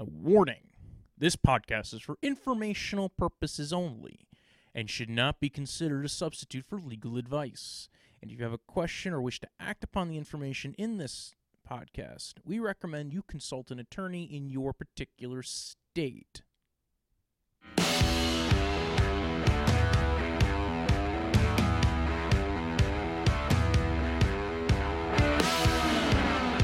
A warning this podcast is for informational purposes only and should not be considered a substitute for legal advice. And if you have a question or wish to act upon the information in this podcast, we recommend you consult an attorney in your particular state.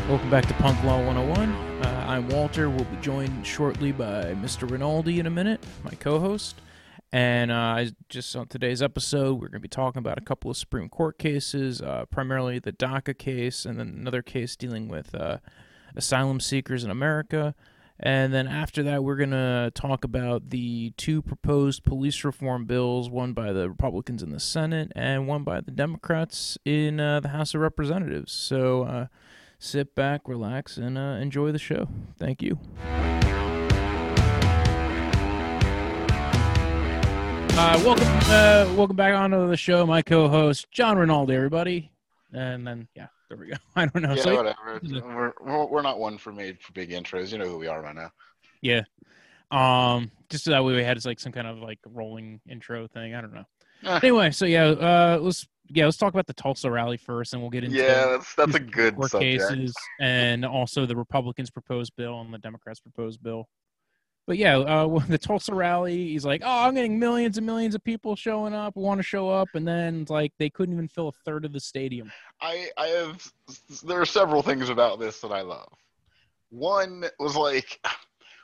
Welcome back to Punk Law 101. I'm Walter. We'll be joined shortly by Mr. Rinaldi in a minute, my co host. And uh, just on today's episode, we're going to be talking about a couple of Supreme Court cases, uh, primarily the DACA case, and then another case dealing with uh, asylum seekers in America. And then after that, we're going to talk about the two proposed police reform bills, one by the Republicans in the Senate and one by the Democrats in uh, the House of Representatives. So uh, sit back, relax, and uh, enjoy the show. Thank you. Uh, welcome, uh, welcome back onto the show. My co-host John Rinaldi, everybody, and then yeah, there we go. I don't know. Yeah, So- whatever. We're, we're we're not one for made for big intros. You know who we are by now. Yeah. Um, just so that way we had like some kind of like rolling intro thing. I don't know. Anyway, so yeah, uh, let's yeah, let's talk about the Tulsa rally first, and we'll get into Yeah, that's that's a good court subject. cases and also the Republicans' proposed bill and the Democrats' proposed bill. But yeah, uh, the Tulsa rally, he's like, "Oh, I'm getting millions and millions of people showing up, want to show up," and then like they couldn't even fill a third of the stadium. I I have there are several things about this that I love. One was like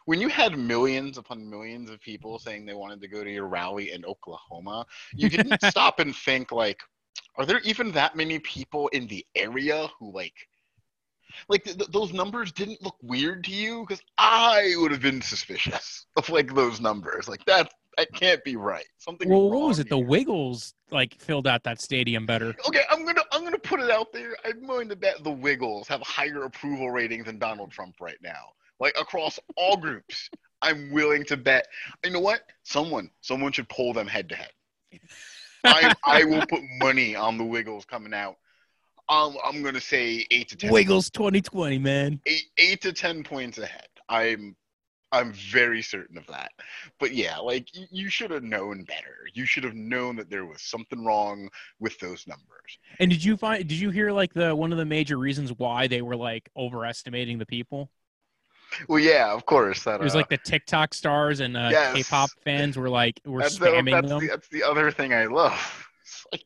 when you had millions upon millions of people saying they wanted to go to your rally in Oklahoma, you didn't stop and think like, are there even that many people in the area who like like th- th- those numbers didn't look weird to you because I would have been suspicious of like those numbers. Like that that can't be right. Something. Well, what was it? The Wiggles like filled out that stadium better. Okay, I'm gonna I'm gonna put it out there. I'm willing to bet the Wiggles have higher approval ratings than Donald Trump right now. Like across all groups. I'm willing to bet. You know what? Someone someone should pull them head to head. I I will put money on the Wiggles coming out. Um, I'm gonna say eight to ten. Wiggles 2020, man. Eight eight to ten points ahead. I'm I'm very certain of that. But yeah, like you should have known better. You should have known that there was something wrong with those numbers. And did you find? Did you hear like the one of the major reasons why they were like overestimating the people? Well, yeah, of course. That It was uh, like the TikTok stars and uh, Yes. K-pop fans were like were that's, the, spamming that's, them. the, that's the other thing I love. It's like,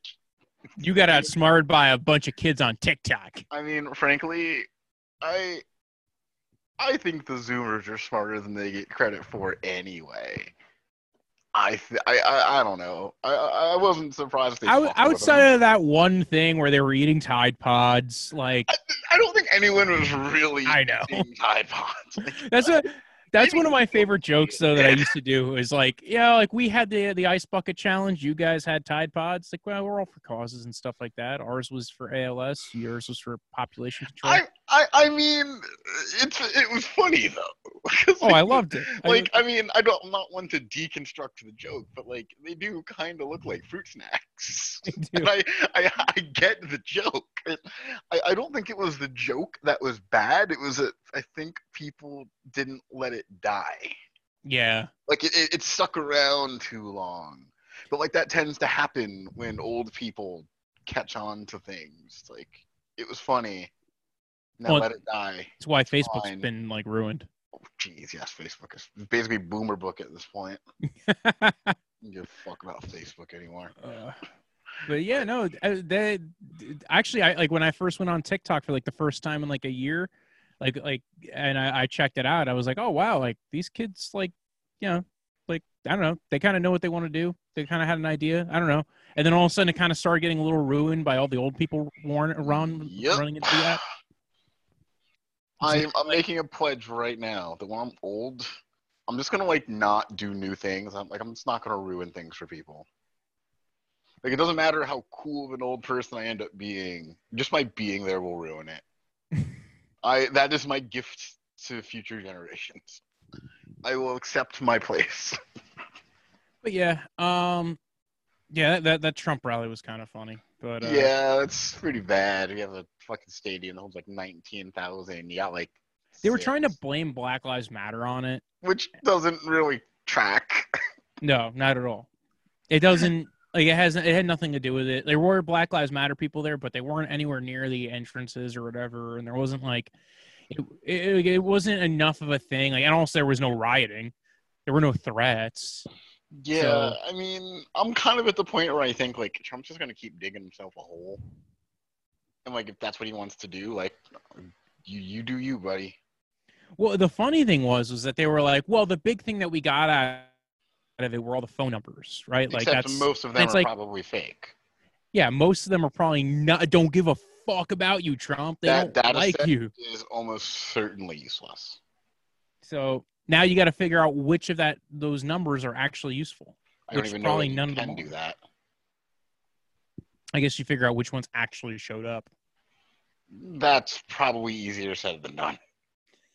You got outsmarted by a bunch of kids on TikTok. I mean, frankly, I I think the Zoomers are smarter than they get credit for anyway. I th- I, I I don't know. I I I wasn't surprised. Them. outside of that one thing where they were eating Tide Pods, like I, I don't think anyone was really. I know. eating Tide Pods. Like, that's a that's one of my favorite jokes though that I used to do is like, yeah, like we had the the ice bucket challenge, you guys had Tide Pods. Like, well, we're all for causes and stuff like that. Ours was for ALS, yours was for population control. I, I I mean, it's it was funny though. 'Cause, oh, I loved it. I- like I mean I don't I'm not one to deconstruct the joke, but like they do kind of look like fruit snacks. And I, I I get the joke. It- I I don't think it was the joke that was bad. It was that I think people didn't let it die. yeah. Like it, it, it stuck around too long. But like that tends to happen when old people catch on to things. Like it was funny. Now Well, let it die. That's why Facebook's fine. been like ruined. Oh, Jeez, yes, Facebook is basically boomer book at this point. Give a fuck about Facebook anymore. Uh, but yeah, no, uh, they actually, I like when I first went on TikTok for like the first time in like a year, like like, and I, I checked it out. I was like, oh wow, like these kids, like you know, like I don't know, they kind of know what they want to do. They kind of had an idea. I don't know, and then all of a sudden it kind of started getting a little ruined by all the old people warn around Yep. running into that. I'm, I'm making a pledge right now that when I'm old, I'm just gonna like not do new things. I'm like I'm just not gonna ruin things for people. Like it doesn't matter how cool of an old person I end up being, just my being there will ruin it. I that is my gift to future generations. I will accept my place. But yeah, um, yeah, that that Trump rally was kind of funny. But uh, yeah, it's pretty bad. We have a fucking stadium that holds like nineteen thousand. You got like They were trying to blame Black Lives Matter on it. which doesn't really track. No, not at all. It doesn't like it hasn't. it had nothing to do with it. There were Black Lives Matter people there, but they weren't anywhere near the entrances or whatever, and there wasn't like it it, it wasn't enough of a thing. Like and also there was no rioting. There were no threats. Yeah, So- I mean, I'm kind of at the point where I think like Trump's just gonna keep digging himself a hole, and like if that's what he wants to do, like you you do you, buddy. Well, the funny thing was was that they were like, well, the big thing that we got out of it were all the phone numbers, right? Like Except that's most of them are like- probably fake. yeah, most of them are probably not don't give a fuck about you, Trump. They That don't data like you. Is almost certainly useless. So now you got to figure out which of that those numbers are actually useful. I don't even know probably you none of can them do that. I guess you figure out which ones actually showed up. That's probably easier said than done.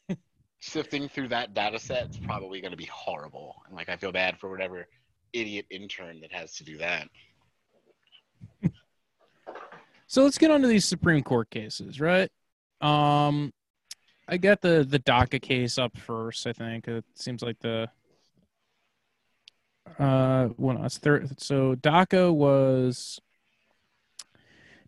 Sifting through that data set is probably going to be horrible, and like I feel bad for whatever idiot intern that has to do that. So let's get on to these Supreme Court cases, right? Um, I got the the DACA case up first. I think it seems like the uh, well, no, it's third. So DACA was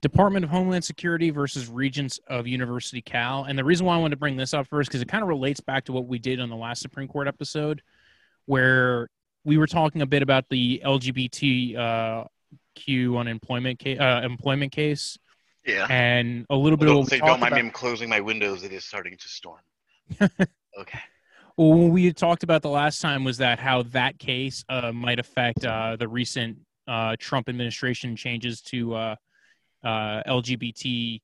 Department of Homeland Security versus Regents of University Cal, and the reason why I wanted to bring this up first because it kind of relates back to what we did on the last Supreme Court episode, where we were talking a bit about the LGBT uh, unemployment case, uh, employment case, Yeah. and a little bit of Don't what say, don't mind about. me. I'm closing my windows. It is starting to storm. okay. Well, what we had talked about the last time was that how that case uh, might affect uh, the recent uh, Trump administration changes to uh, LGBT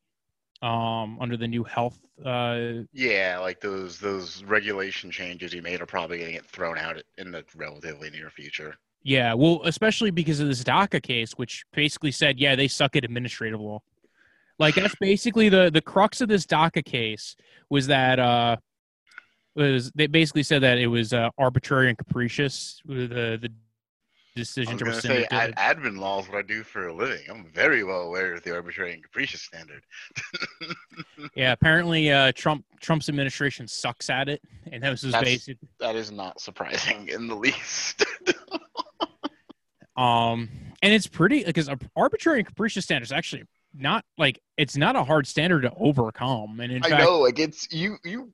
um, under the new health. Uh, Yeah, like those those regulation changes he made are probably going to get thrown out in the relatively near future. yeah, well, especially because of this DACA case, which basically said, yeah, they suck at administrative law. Like that's basically the the crux of this DACA case was that uh, was they basically said that it was uh, arbitrary and capricious the the decision to rescind say, ad- admin law is what I do for a living. I'm very well aware of the arbitrary and capricious standard. Yeah, apparently uh, Trump Trump's administration sucks at it, and that was his basic. That is not surprising in the least. Um, and it's pretty because arbitrary and capricious standard is actually not like it's not a hard standard to overcome, and in I fact, know, like it's you. You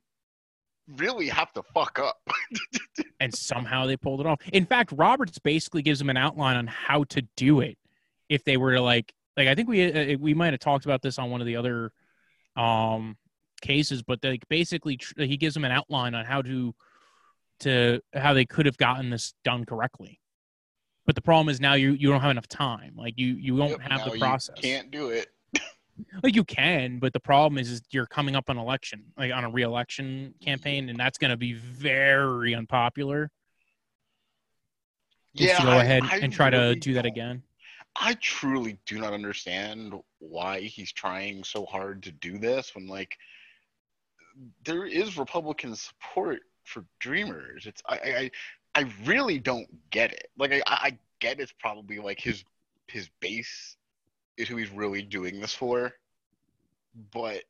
really have to fuck up. and somehow they pulled it off. In fact, Roberts basically gives them an outline on how to do it if they were to like like I think we uh, we might have talked about this on one of the other um cases, but like basically tr- he gives them an outline on how to to how they could have gotten this done correctly. But the problem is now you you don't have enough time. Like you you don't Yep, have the you process. Can't do it. Like you can, but the problem is, is you're coming up on election, like on a re-election campaign, and that's going to be very unpopular. Just Yeah, to go I- ahead I and try to do that again. I truly do not understand why he's trying so hard to do this when like there is Republican support for Dreamers. It's I I, I really don't get it. Like I, I get it's probably like his his base who he's really doing this for, but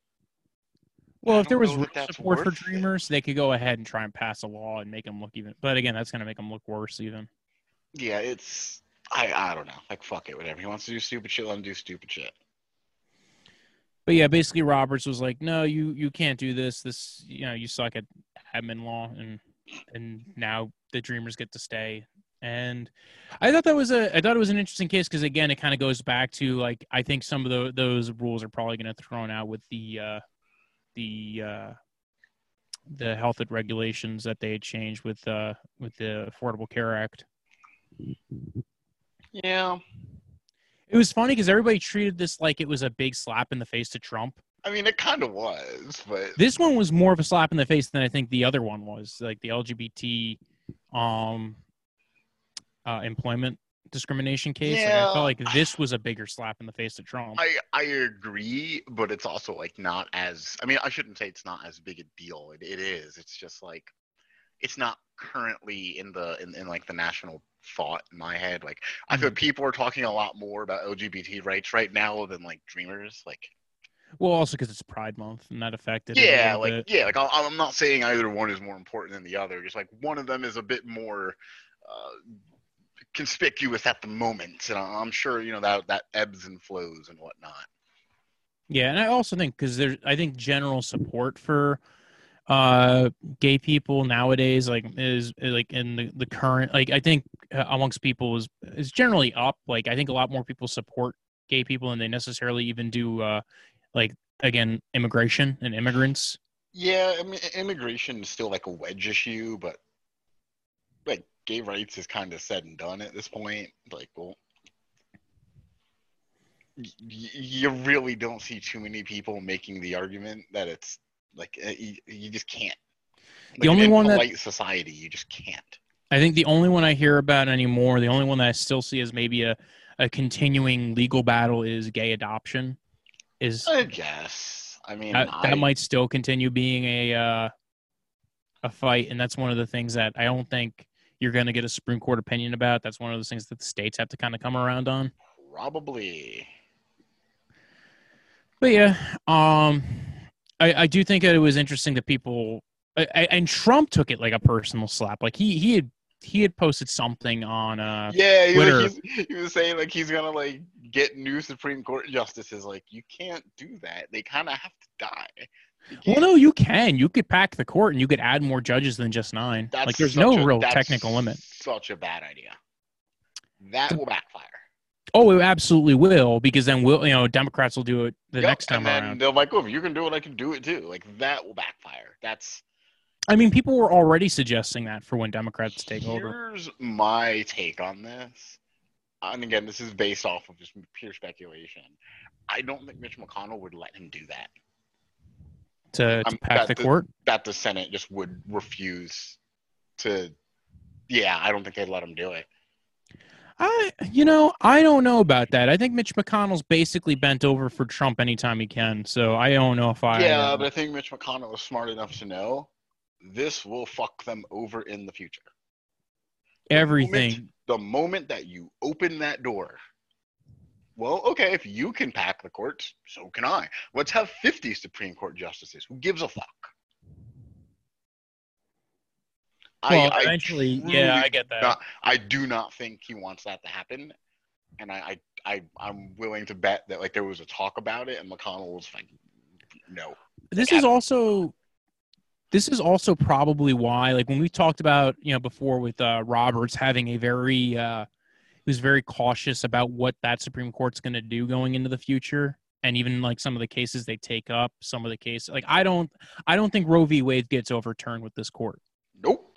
Well, if there was real that support for worth it. Dreamers, they could go ahead and try and pass a law and make them look even. But again, that's going to make them look worse even. yeah, it's I I don't know. Like fuck it, whatever. He wants to do stupid shit, let him do stupid shit. But yeah, basically Roberts was like, "No, you you can't do this. This you know you suck at admin law, and and now the Dreamers get to stay." And I thought that was a I thought it was an interesting case because again, it kind of goes back to like I think some of the, those rules are probably going to thrown out with the uh, the uh, the health regulations that they had changed with uh, with the Affordable Care Act. Yeah. It was funny because everybody treated this like it was a big slap in the face to Trump. I mean it kinda was, but this one was more of a slap in the face than I think the other one was, like the LGBT um uh employment discrimination case. Like, I felt like this was a bigger slap in the face to Trump. I I agree, but it's also like not as I mean I shouldn't say it's not as big a deal. It it is. It's just like it's not currently in the in, in like the national thought in my head. Like I feel people are talking a lot more about LGBT rights right now than like dreamers. Like Well, also because it's Pride Month and that affected. it Yeah, like bit. yeah, like I- I'm not saying either one is more important than the other. Just like one of them is a bit more uh, conspicuous at the moment, and I'm sure you know that that ebbs and flows and whatnot. Yeah, and I also think because there's, I think general support for uh gay people nowadays like is like in the, the current like i think uh, amongst people is is generally up like i think a lot more people support gay people than they necessarily even do uh like again immigration and immigrants Yeah, I mean, immigration is still like a wedge issue, but gay rights is kind of said and done at this point. Like, well, y- you really don't see too many people making the argument that it's like uh, you, you just can't. The only one that- polite society, you just can't. i think the only one i hear about anymore the only one that i still see is maybe a a continuing legal battle is gay adoption is I guess. I mean, that, that might still continue being a uh, a fight, and that's one of the things that I don't think you're going to get a Supreme Court opinion about. That's one of those things that the states have to kind of come around on. probably. But yeah, um, I, I do think that it was interesting that people I, I, and Trump took it like a personal slap. Like he he had he had posted something on uh Yeah, he, Twitter. like, he's, he was saying like he's gonna like get new Supreme Court justices. Like you can't do that. They kind of have to die. Well no you can you could pack the court and you could add more judges than just nine That's like there's no a- real technical limit Such a bad idea. That will backfire. oh it absolutely will because then we'll you know democrats will do it the Yep, next time and around they're like, "Oh, if you can do it, I can do it too." Like that will backfire. That's i mean people were already suggesting that for when democrats take over Here's my take on this. And again, this is based off of just pure speculation. I don't think Mitch McConnell would let him do that. To, to pack that- the court That the Senate just would refuse to. Yeah, I don't think they'd let him do it. I, you know, I don't know about that. I think Mitch McConnell's basically bent over for Trump anytime he can. So I don't know if I. yeah, uh, but I think Mitch McConnell is smart enough to know this will fuck them over in the future. everything. The moment that you open that door, well, okay, if you can pack the courts, so can I. Let's have 50 Supreme Court justices. Who gives a fuck? Well, eventually, yeah, I get that. not- I do not think he wants that to happen. And I, I, I, I'm willing to bet that like there was a talk about it, and McConnell was like, "No, this is also this is also probably why like when we talked about you know before with uh roberts having a very uh was very cautious about what that supreme court's going to do going into the future and even like some of the cases they take up some of the cases like i don't i don't think roe v wade gets overturned with this court nope."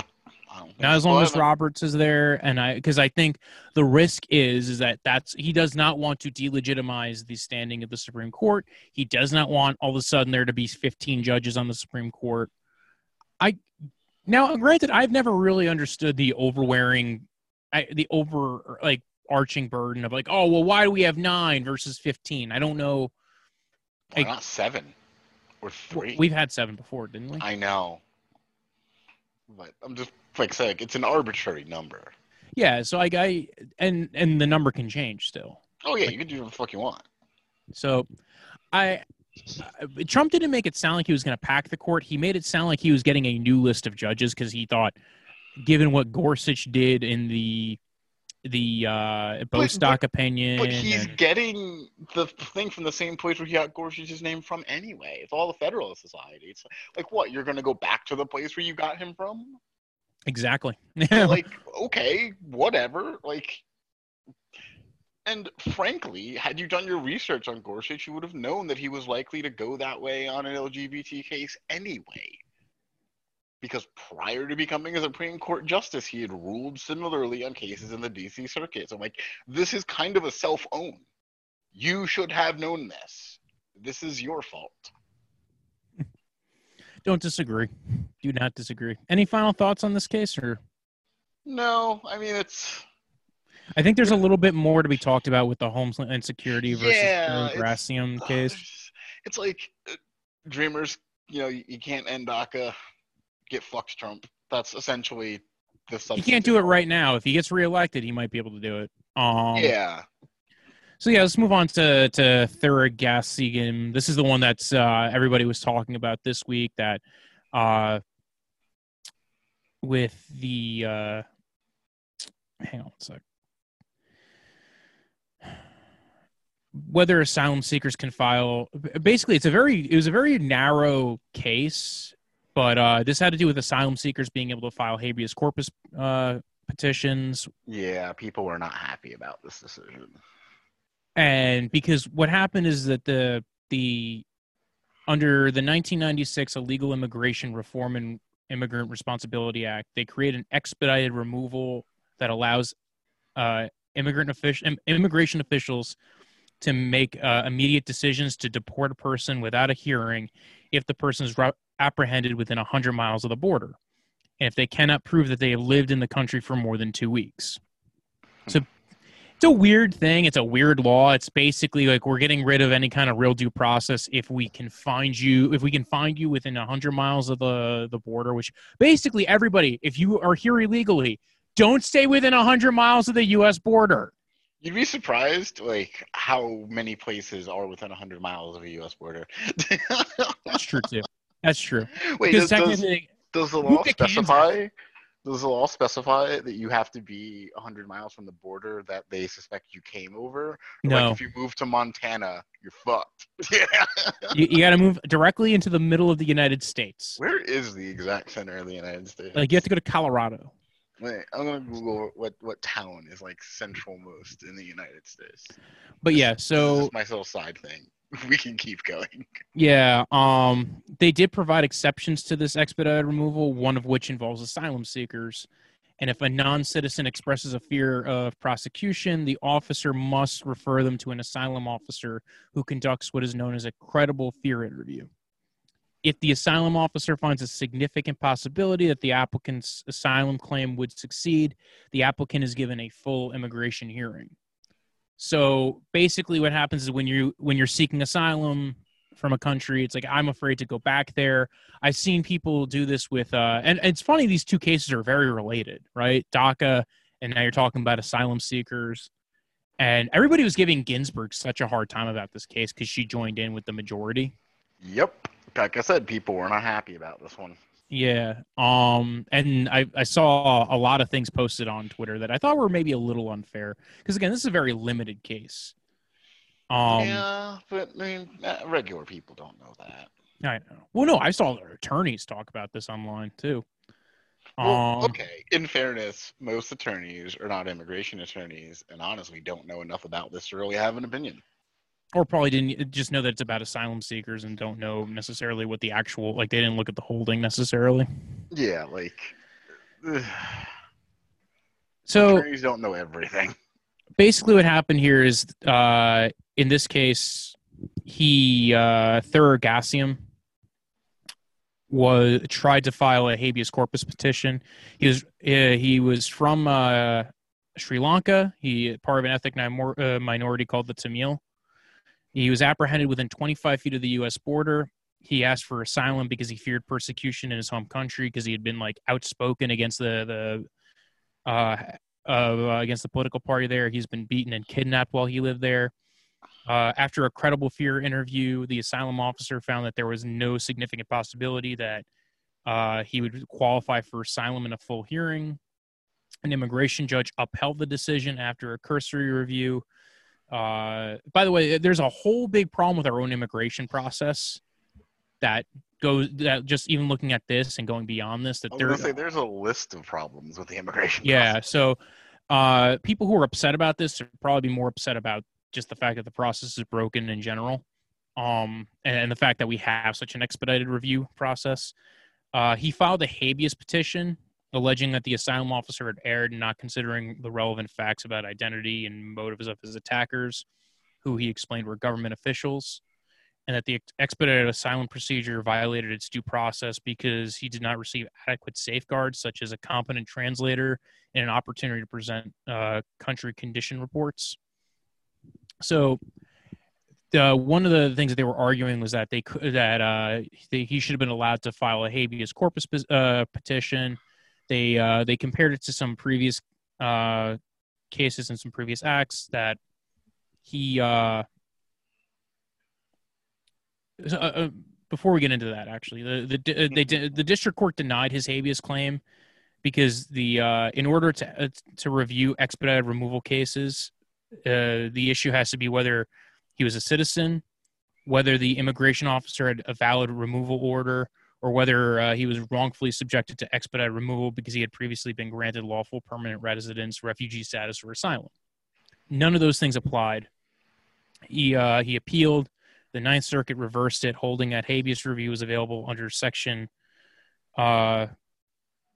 I don't as long as Roberts is there, and I because I think the risk is is that that's he does not want to delegitimize the standing of the Supreme Court. He does not want all of a sudden there to be 15 judges on the Supreme Court. I now granted I've never really understood the overwearing, I, the over like arching burden of like oh well why do we have nine versus 15? I don't know. Why I- not seven or three? We've had seven before, didn't we? I know, but I'm just like saying it's an arbitrary number. Yeah, so I, I and and the number can change still. Oh yeah, you can do whatever the fuck you want. So, I I- Trump didn't make it sound like he was going to pack the court. He made it sound like he was getting a new list of judges because he thought, given what Gorsuch did in the the uh, Bostock opinion, But he's and- getting the thing from the same place where he got Gorsuch's name from anyway. It's all the Federalist Society. It's like what you're gonna go back to the place where you got him from? exactly. like okay, whatever. Like, and frankly, had you done your research on Gorsuch, you would have known that he was likely to go that way on an LGBT case anyway. Because prior to becoming a Supreme Court justice, he had ruled similarly on cases in the DC circuit. So, like, this is kind of a self own. You should have known this. This is your fault. Don't disagree. Do not disagree. Any final thoughts on this case, or No, I mean, it's. I think there's a little bit more to be talked about with the Homeland Security versus Yeah, case. It's like uh, Dreamers, you know, you, you can't end DACA, get fucked Trump. That's essentially the He can't do it right now. If he gets reelected, he might be able to do it. Um, Yeah. So yeah, let's move on to to Thuraissigian. This is the one that's uh, everybody was talking about this week. That uh, with the uh, hang on a sec. Whether asylum seekers can file, basically, it's a very it was a very narrow case, but uh, this had to do with asylum seekers being able to file habeas corpus uh, petitions Yeah, people were not happy about this decision. and because what happened is that the the under the 1996 illegal immigration reform and immigrant responsibility act they create an expedited removal that allows uh, immigrant official immigration officials to make uh, immediate decisions to deport a person without a hearing if the person is ro- apprehended within 100 miles of the border and if they cannot prove that they have lived in the country for more than two weeks so it's a weird thing. It's a weird law. It's basically like we're getting rid of any kind of real due process if we can find you if we can find you within 100 miles of the the border which basically everybody if you are here illegally don't stay within 100 miles of the US border. You'd be surprised, like how many places are within 100 miles of a U.S. border. That's true too. That's true. Wait, does, does, does the law specify? Does the law specify that you have to be 100 miles from the border that they suspect you came over? No. Like if you move to Montana, you're fucked. Yeah. you, you got to move directly into the middle of the United States. Where is the exact center of the United States? Like you have to go to Colorado. Wait, I'm gonna Google what what town is like central most in the United States. But yeah, This so is my little side thing. We can keep going. Yeah, um, they did provide exceptions to this expedited removal, one of which involves asylum seekers. And if a non citizen expresses a fear of prosecution, the officer must refer them to an asylum officer who conducts what is known as a credible fear interview. If the asylum officer finds a significant possibility that the applicant's asylum claim would succeed, the applicant is given a full immigration hearing. So basically, what happens is when you when you're seeking asylum from a country, it's like I'm afraid to go back there. I've seen people do this with, uh, and, and it's funny these two cases are very related, right? DACA, and now you're talking about asylum seekers, and everybody was giving Ginsburg such a hard time about this case because she joined in with the majority. Yep. Like I said, people were not happy about this one. Yeah. Um and I I saw a lot of things posted on Twitter that I thought were maybe a little unfair because again, this is a very limited case. Um yeah, but I mean, uh, regular people don't know that. I know. Well, no, I saw their attorneys talk about this online too. Well, Um okay. In fairness, most attorneys are not immigration attorneys, and honestly, don't know enough about this to really have an opinion. Or probably didn't just know that it's about asylum seekers and don't know necessarily what the actual like they didn't look at the holding necessarily. Yeah, like ugh, So attorneys don't know everything. basically what happened here is uh in this case he uh Thuragasium was tried to file a habeas corpus petition he was uh, he was from uh Sri Lanka he part of an ethnic minor- uh, minority called the Tamil he was apprehended within 25 feet of the US border he asked for asylum because he feared persecution in his home country because he had been like outspoken against the the uh uh, against the political party there. He's been beaten and kidnapped while he lived there. Uh, after a credible fear interview, the asylum officer found that there was no significant possibility that uh, he would qualify for asylum in a full hearing. An immigration judge upheld the decision after a cursory review. Uh, by the way, there's a whole big problem with our own immigration process that goes that just even looking at this and going beyond this that I was there say there's a list of problems with the immigration. yeah process. so uh people who are upset about this are probably be more upset about just the fact that the process is broken in general um and, and the fact that we have such an expedited review process uh he filed a habeas petition alleging that the asylum officer had erred in not considering the relevant facts about identity and motives of his attackers who he explained were government officials and that the expedited asylum procedure violated its due process because he did not receive adequate safeguards such as a competent translator and an opportunity to present uh, country condition reports. So, the one of the things that they were arguing was that they could that uh, they, he should have been allowed to file a habeas corpus uh, petition. They uh, they compared it to some previous uh, cases and some previous acts that he uh, uh, uh, before we get into that, actually, the the uh, they the district court denied his habeas claim because the uh, in order to uh, to review expedited removal cases, uh, the issue has to be whether he was a citizen, whether the immigration officer had a valid removal order, or whether uh, he was wrongfully subjected to expedited removal because he had previously been granted lawful permanent residence, refugee status, or asylum. None of those things applied. He uh, he appealed. The Ninth Circuit reversed it, holding that habeas review was available under Section uh,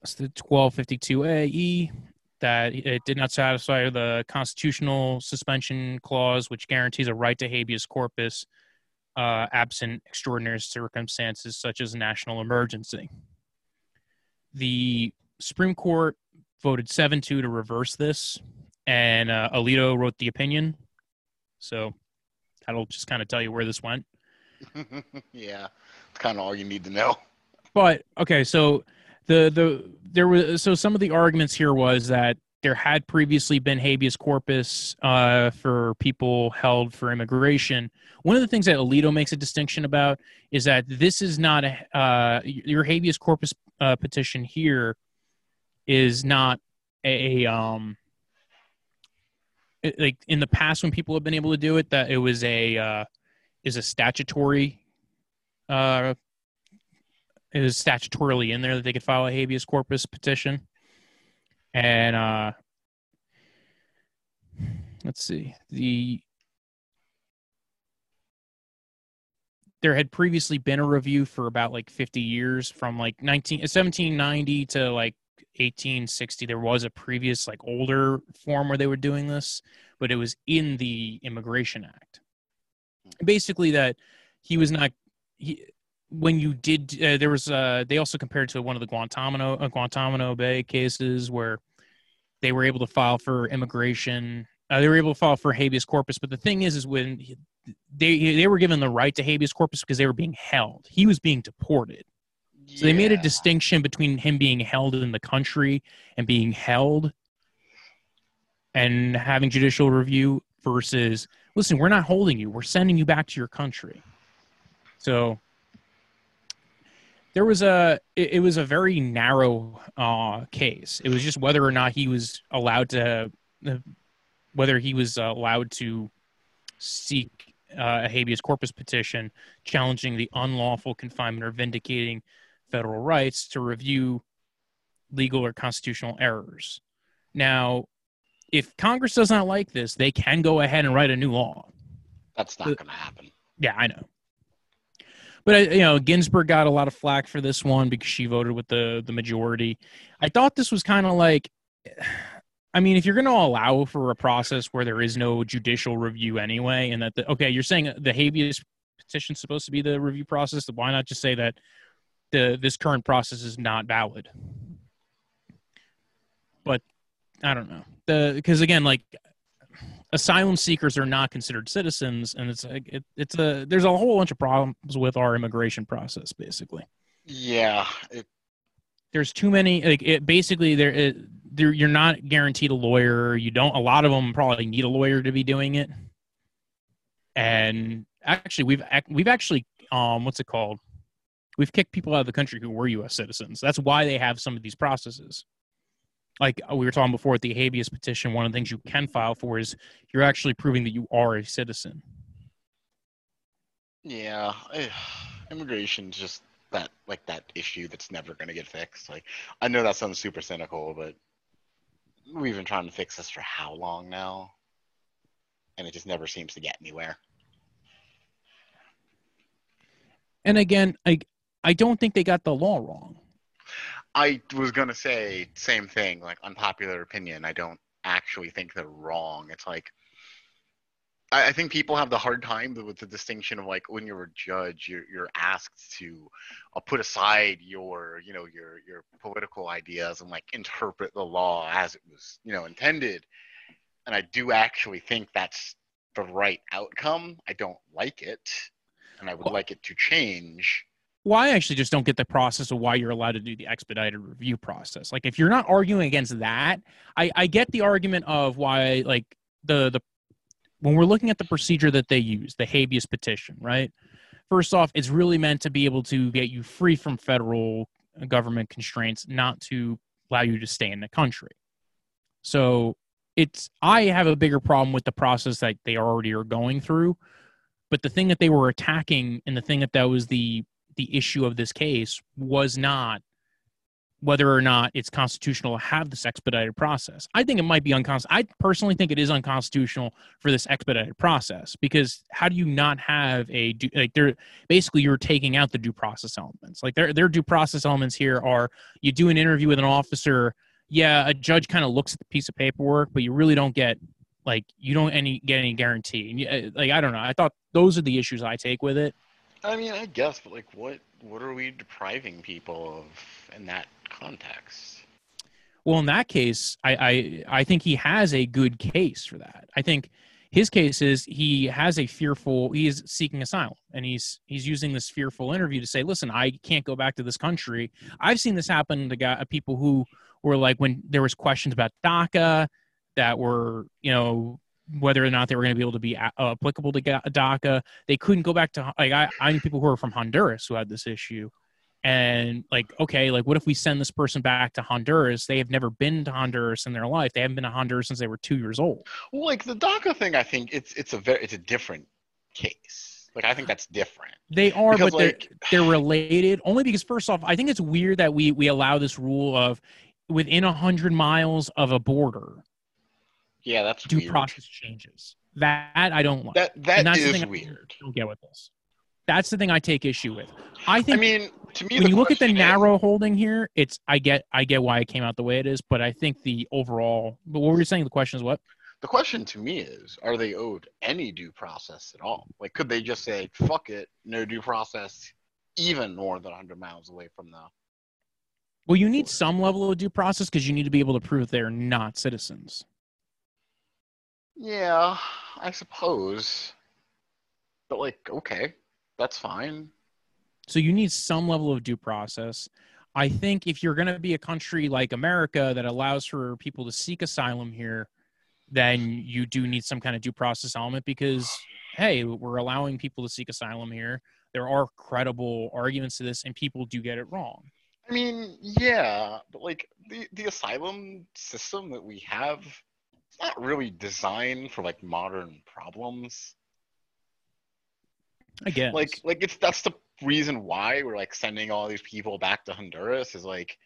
1252A that it did not satisfy the constitutional suspension clause, which guarantees a right to habeas corpus uh, absent extraordinary circumstances such as a national emergency. The Supreme Court voted 7 2 to reverse this, and uh, Alito wrote the opinion. So that'll just kind of tell you where this went. yeah, it's kind of all you need to know. But okay, so the the there was so some of the arguments here was that there had previously been habeas corpus uh, for people held for immigration. One of the things that Alito makes a distinction about is that this is not a uh, your habeas corpus uh, petition here is not a, um it, like in the past when people have been able to do it that it was a uh, is a statutory uh it was statutorily in there that they could file a habeas corpus petition and uh, let's see. The there had previously been a review for about like 50 years from like 19 1790 to like 1860 there was a previous like older form where they were doing this but it was in the immigration act. Basically that he was not he when you did uh, there was uh they also compared to one of the Guantanamo uh, Guantanamo Bay cases where they were able to file for immigration uh, they were able to file for habeas corpus. But the thing is is when he, they they were given the right to habeas corpus because they were being held. He was being deported. So they made a distinction between him being held in the country and being held and having judicial review versus listen we're not holding you. We're sending you back to your country. So there was a it, it was a very narrow uh, case. It was just whether or not he was allowed to uh, whether he was uh, allowed to seek uh, a habeas corpus petition challenging the unlawful confinement or vindicating federal rights to review legal or constitutional errors. Now, if Congress does not like this, they can go ahead and write a new law. That's not going to happen. Yeah, I know. But uh, you know, Ginsburg got a lot of flack for this one because she voted with the the majority. I thought this was kind of like, I mean, if you're going to allow for a process where there is no judicial review anyway, and that the, okay, you're saying the habeas petition is supposed to be the review process, why not just say that the this current process is not valid? But I don't know the because again, like asylum seekers are not considered citizens, and it's it, it's a there's a whole bunch of problems with our immigration process, basically. Yeah, it, there's too many. Like it basically, there, it, there you're not guaranteed a lawyer. You don't. A lot of them probably need a lawyer to be doing it. And actually, we've we've actually um what's it called? We've kicked people out of the country who were U.S. citizens. That's why they have some of these processes like uh, we were talking before at the habeas petition, one of the things you can file for is you're actually proving that you are a citizen. Yeah, immigration is just that like that issue that's never going to get fixed. Like I know that sounds super cynical, but we've been trying to fix this for how long now, and it just never seems to get anywhere. And again, I I don't think they got the law wrong. I was gonna say same thing, like unpopular opinion. I don't actually think they're wrong. It's like I, I think people have the hard time with the distinction of like when you're a judge, you're you're asked to uh, put aside your you know your your political ideas and like interpret the law as it was you know intended. And I do actually think that's the right outcome. I don't like it, and I would well, like it to change well, I actually just don't get the process of why you're allowed to do the expedited review process. Like, if you're not arguing against that, I, I get the argument of why, like, the the when we're looking at the procedure that they use, the habeas petition, right? First off, it's really meant to be able to get you free from federal government constraints, not to allow you to stay in the country. So it's I have a bigger problem with the process that they already are going through. But the thing that they were attacking and the thing that that was the the issue of this case was not whether or not it's constitutional to have this expedited process. I think it might be unconstitutional. I personally think it is unconstitutional for this expedited process because how do you not have a like they're basically you're taking out the due process elements. Like their their due process elements here are you do an interview with an officer, yeah, a judge kind of looks at the piece of paperwork, but you really don't get like you don't any get any guarantee. Uh, like I don't know. I thought those are the issues I take with it. I mean, I guess, but like, what what are we depriving people of in that context. Well, in that case, I, I I think he has a good case for that. I think his case is he has a fearful he is seeking asylum and he's he's using this fearful interview to say listen i can't go back to this country i've seen this happen to guy, uh, people who were like when there was questions about daca that were you know whether or not they were going to be able to be uh, applicable to daca. They couldn't go back to like i i knew people who were from honduras who had this issue. And like okay like what if we send this person back to honduras? They have never been to honduras in their life. They haven't been to honduras since they were two years old. Well like the daca thing i think it's it's a very it's a different case. Like i think that's different. They are because, but they're they're related only because first off i think it's weird that we we allow this rule of within a hundred miles of a border yeah that's due weird. process changes that i don't like that that is weird I don't get with this that's the thing I take issue with. I think. I mean, to me, when you look at the narrow holding here, it's I get I get why it came out the way it is, but I think the overall. But what were you saying? The question is what? The question to me is: Are they owed any due process at all? Like, could they just say "fuck it, no due process," even more than 100 miles away from the? Well, you need some level of due process because you need to be able to prove they're not citizens. Yeah, I suppose. But like, okay, that's fine. So you need some level of due process. I think if you're going to be a country like America that allows for people to seek asylum here, then you do need some kind of due process element because, hey, we're allowing people to seek asylum here. There are credible arguments to this, and people do get it wrong. I mean, yeah, but like the, the asylum system that we have, not really designed for like modern problems. I guess. Like, like it's that's the reason why we're like sending all these people back to Honduras is like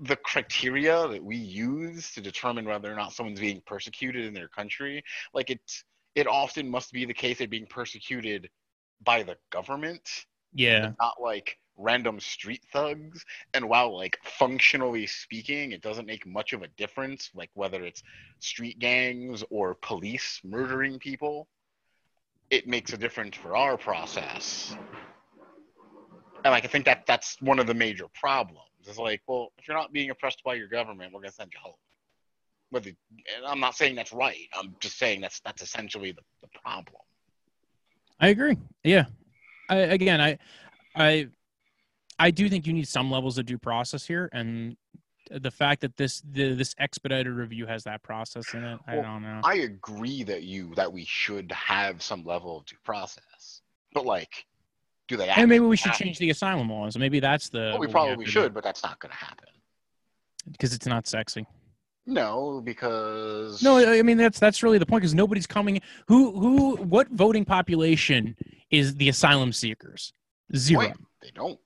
the criteria that we use to determine whether or not someone's being persecuted in their country. Like it, it often must be the case they're being persecuted by the government. Yeah. Not like random street thugs. And while like functionally speaking, it doesn't make much of a difference, like whether it's street gangs or police murdering people it makes a difference for our process. And like I think that that's one of the major problems. It's like, well, if you're not being oppressed by your government, we're gonna send you home. Whether I'm not saying that's right. I'm just saying that's that's essentially the, the problem. I agree. Yeah. I, again, I, I, I do think you need some levels of due process here, and the fact that this the, this expedited review has that process in it, I don't know. I agree that you that we should have some level of due process, but like, do they? And maybe we should change the asylum laws. Maybe that's the. Well, we probably we should, do. but that's not going to happen because it's not sexy. No, because no, I mean that's that's really the point because nobody's coming. Who who what voting population is the asylum seekers? Zero. Point. They don't.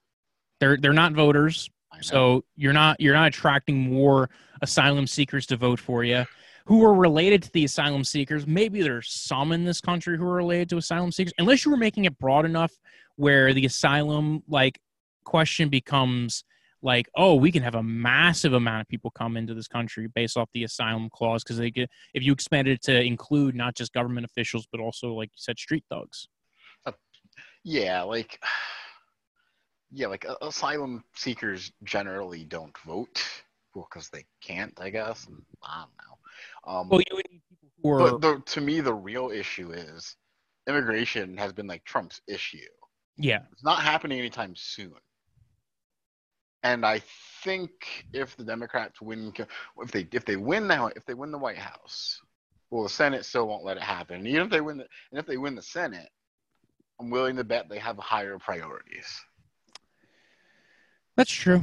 They're they're not voters. So you're not you're not attracting more asylum seekers to vote for you who are related to the asylum seekers. Maybe there's some in this country who are related to asylum seekers, unless you were making it broad enough where the asylum like question becomes like, oh, we can have a massive amount of people come into this country based off the asylum clause because they get if you expanded it to include not just government officials but also like you said, street thugs. Uh, yeah, like yeah, like uh, asylum seekers generally don't vote. Well, because they can't, I guess. I don't know. Um, well, you would need people who are. But the, to me, the real issue is immigration has been like Trump's issue. Yeah, it's not happening anytime soon. And I think if the Democrats win, if they if they win now, if they win the White House, Well, the Senate still won't let it happen. Even if they win, the, and if they win the Senate, I'm willing to bet they have higher priorities. That's true.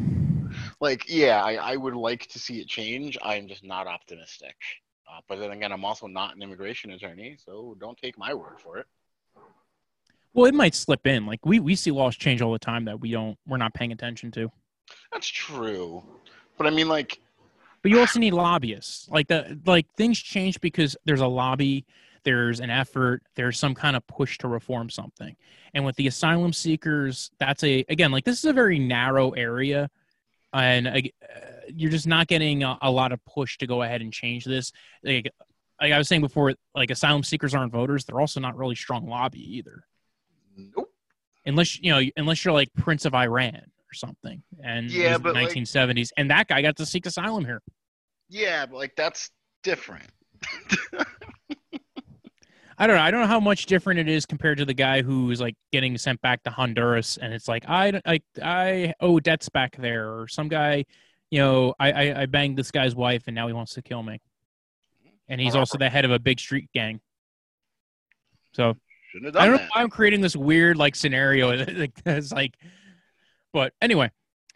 Like, yeah, I, I would like to see it change. I'm just not optimistic. Uh, but then again, I'm also not an immigration attorney, so don't take my word for it. Well, it might slip in. Like we we see laws change all the time that we don't we're not paying attention to. That's true. But I mean, like, But you also need lobbyists. Like the like things change because there's a lobby, there's an effort, there's some kind of push to reform something. And with the asylum seekers, that's a again like this is a very narrow area, and uh, you're just not getting a, a lot of push to go ahead and change this. Like, like I was saying before, like asylum seekers aren't voters. They're also not really strong lobby either. nope. unless you know unless you're like prince of iran or something and Yeah, it was the but, like- 1970s and that guy got to seek asylum here Yeah, but like that's different. i don't know i don't know how much different it is compared to the guy who's like getting sent back to honduras and it's like i i, I owe debts back there or some guy you know I, I i banged this guy's wife and now he wants to kill me and he's also the head of a big street gang so I don't that. know why I'm creating this weird like scenario. like, It's like, but anyway,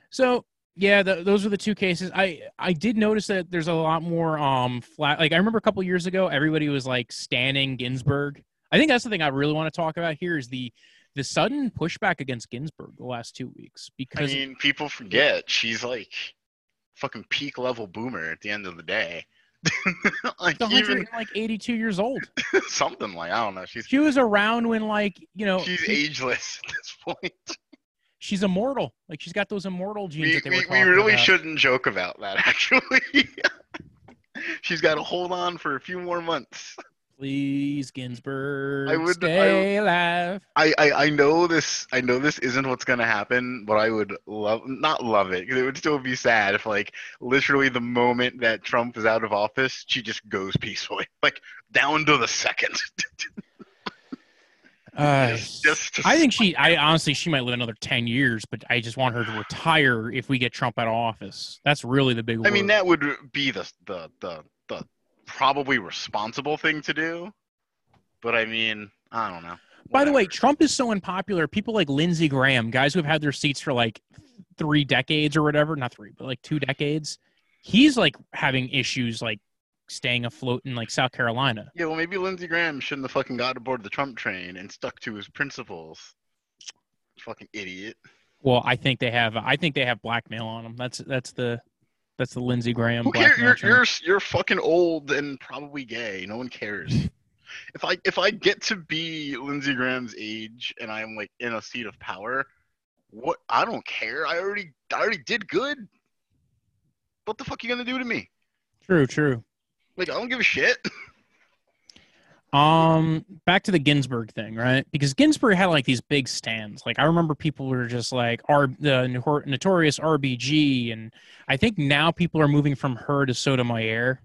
so yeah, the, those are the two cases. I I did notice that there's a lot more um flat. Like I remember a couple years ago, everybody was like standing Ginsburg. I think that's the thing I really want to talk about here is the the sudden pushback against Ginsburg the last two weeks because I mean, people forget she's like fucking peak level boomer at the end of the day. like even 182 years old. something like I don't know. She's She was around when like you know she's she- ageless at this point. she's immortal. Like she's got those immortal genes We, that they were we, we really about. shouldn't joke about that. Actually, she's got to hold on for a few more months. Please, Ginsburg, I would- stay alive. I, I I know this. I know this isn't what's gonna happen, but I would love not love it because it would still be sad if like literally the moment that Trump is out of office, she just goes peacefully, like down to the second. Uh, just I think she. I honestly, she might live another ten years, but I just want her to retire if we get Trump out of office. That's really the big. I mean, that would be the the the the probably responsible thing to do. But I mean, I don't know. By the way, Trump is so unpopular. People like Lindsey Graham, guys who have had their seats for like three decades or whatever, not three, but like two decades, he's like having issues like staying afloat in like South Carolina. yeah, well, maybe Lindsey Graham shouldn't have fucking got aboard the Trump train and stuck to his principles. Fucking idiot. Well, I think they have. I think they have blackmail on him. That's that's the that's the Lindsey Graham. Who cares? You're, you're you're fucking old and probably gay. No one cares. If I if I get to be Lindsey Graham's age and I'm like in a seat of power, what I don't care. I already I already did good. What the fuck are you gonna do to me? True, true. Like I don't give a shit. Um, back to the Ginsburg thing, right? Because Ginsburg had like these big stands. Like I remember people were just like R the notorious RBG, and I think now people are moving from her to Sotomayor.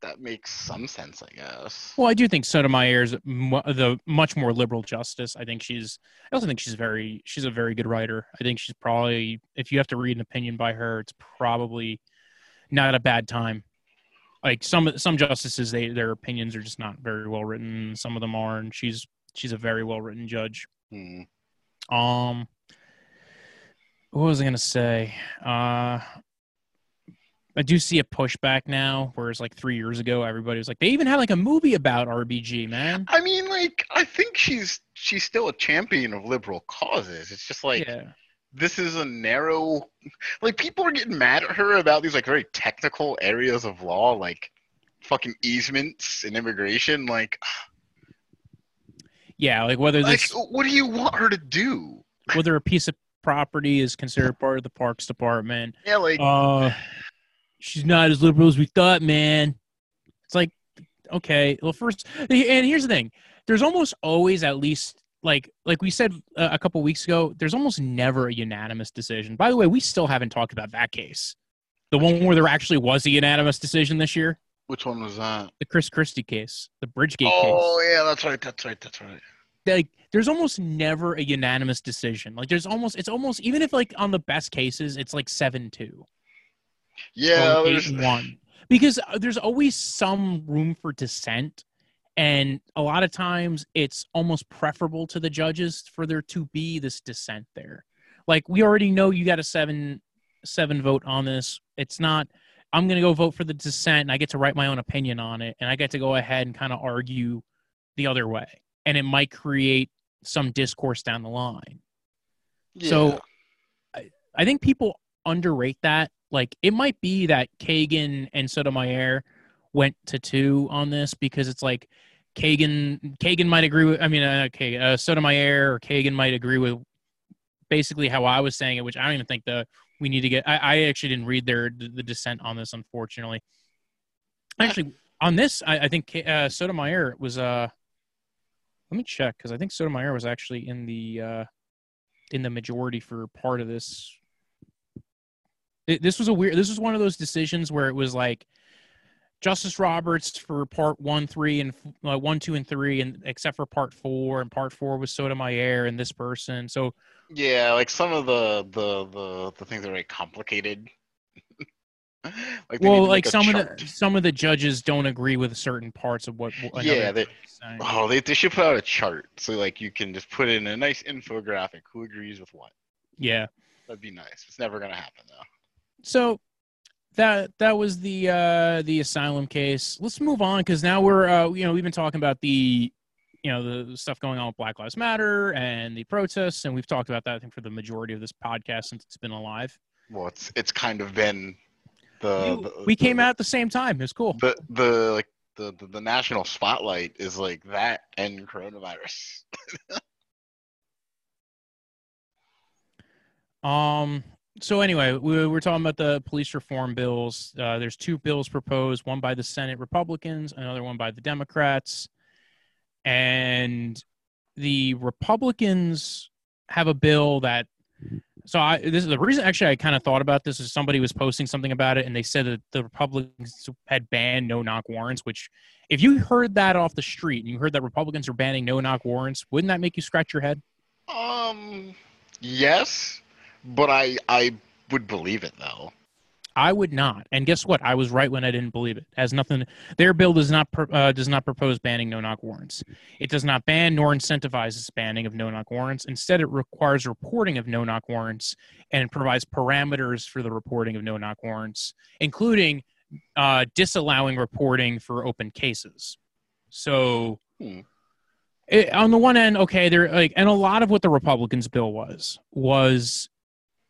That makes some sense, I guess. Well, I do think Sotomayor is the much more liberal justice. I think she's. I also think she's very. She's a very good writer. I think she's probably. If you have to read an opinion by her, it's probably not a bad time. Like some some justices, they their opinions are just not very well written. Some of them are, and she's she's a very well written judge. Hmm. Um, what was I gonna say? Uh, I do see a pushback now, whereas like three years ago, everybody was like, they even had like a movie about RBG, man. I mean, like I think she's she's still a champion of liberal causes. It's just like yeah, this is a narrow like people are getting mad at her about these like very technical areas of law like fucking easements and immigration like yeah, like whether like this what do you want her to do whether a piece of property is considered part of the Parks Department. yeah like Uh, she's not as liberal as we thought, man. It's like, okay, well, first, and here's the thing: there's almost always at least like like we said uh, a couple weeks ago. There's almost never a unanimous decision. By the way, we still haven't talked about that case, the one where there actually was a unanimous decision this year, which one was that the Chris Christie case, the Bridgegate case. oh yeah that's right that's right that's right. Like, there's almost never a unanimous decision. Like, there's almost it's almost even if like on the best cases, it's like seven two. yeah eight one. because uh, there's always some room for dissent and a lot of times it's almost preferable to the judges for there to be this dissent there. Like we already know you got a seven seven vote on this. It's not i'm going to go vote for the dissent and i get to write my own opinion on it. And i get to go ahead and kind of argue the other way. And it might create some discourse down the line. So I, I think people underrate that. Like it might be that Kagan and Sotomayor went to two on this because it's like Kagan Kagan might agree with I mean uh, Kagan, uh, Sotomayor or Kagan might agree with basically how I was saying it, which I don't even think the we need to get. I, I actually didn't read their the, dissent on this, unfortunately. Actually, on this, I, I think uh, Sotomayor was. uh Let me check because I think Sotomayor was actually in the uh in the majority for part of this it, this was a weird. This was one of those decisions where it was like Justice Roberts for part one, three, and uh, one, two, and three, and except for part four, and part four was Sotomayor and this person. So yeah, like some of the the the, the things are very complicated. like well, like some chart. of the some of the judges don't agree with certain parts of what. Yeah, they, oh, they they should put out a chart so like you can just put in a nice infographic who agrees with what. Yeah, that'd be nice. It's never gonna happen though. So that that was the uh the asylum case. Let's move on because now we're uh you know we've been talking about the you know the stuff going on with Black Lives Matter and the protests, and we've talked about that I think for the majority of this podcast since it's been alive. Well, it's it's kind of been the, you, the we came the, out at the same time. It's cool. The the like the, the the national spotlight is like that and coronavirus. um so anyway, we we're talking about the police reform bills. Uh, there's two bills proposed, one by the Senate Republicans, another one by the Democrats. And the Republicans have a bill that so I this is the reason actually I kind of thought about this is somebody was posting something about it and they said that the Republicans had banned no knock warrants, which if you heard that off the street and you heard that Republicans are banning no knock warrants, wouldn't that make you scratch your head? Um yes but I I would believe it though. I would not. And guess what? I was right when I didn't believe it. it has nothing. Their bill does not uh, does not propose banning no knock warrants. It does not ban nor incentivizes banning of no knock warrants. Instead, it requires reporting of no knock warrants and provides parameters for the reporting of no knock warrants, including uh, disallowing reporting for open cases. So. Hmm it, on the one end, okay, they're like, and a lot of what the Republicans' bill was was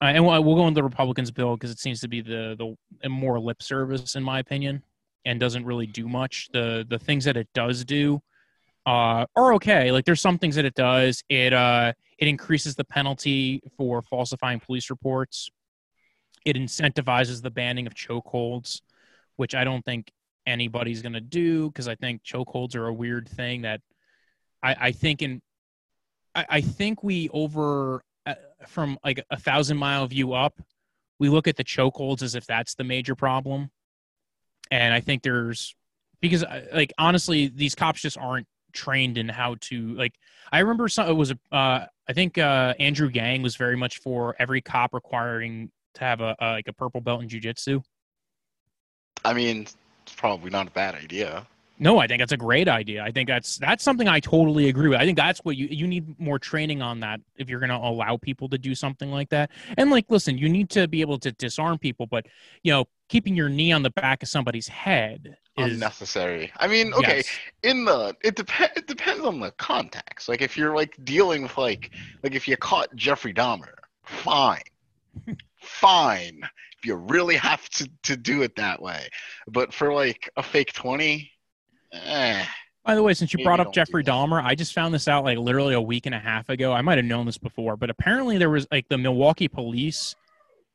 uh, and we'll, we'll, go into the Republicans' bill because it seems to be the the more lip service, in my opinion, and doesn't really do much. The the things that it does do uh, are okay. Like there's some things that it does. It uh, it increases the penalty for falsifying police reports. It incentivizes the banning of chokeholds, which I don't think anybody's going to do because I think chokeholds are a weird thing that I, I think in I, I think we over from like a thousand mile view up, we look at the chokeholds as if that's the major problem. And I think there's because uh, like honestly, these cops just aren't trained in how to like. I remember some, it was a uh, I think uh, Andrew Yang was very much for every cop requiring to have a, a like a purple belt in jujitsu. I mean, it's probably not a bad idea. No, I think that's a great idea. I think that's that's something I totally agree with. I think that's what you you need more training on that if you're going to allow people to do something like that. And like, listen, you need to be able to disarm people, but you know, keeping your knee on the back of somebody's head is unnecessary. I mean, okay, yes. in the it depends it depends on the context. Like if you're like dealing with like like if you caught Jeffrey Dahmer, fine. fine. If you really have to to do it that way. But for like a fake 20, Eh, By the way, since you brought up Jeffrey Dahmer, I just found this out like literally a week and a half ago. I might have known this before, but apparently there was like the Milwaukee police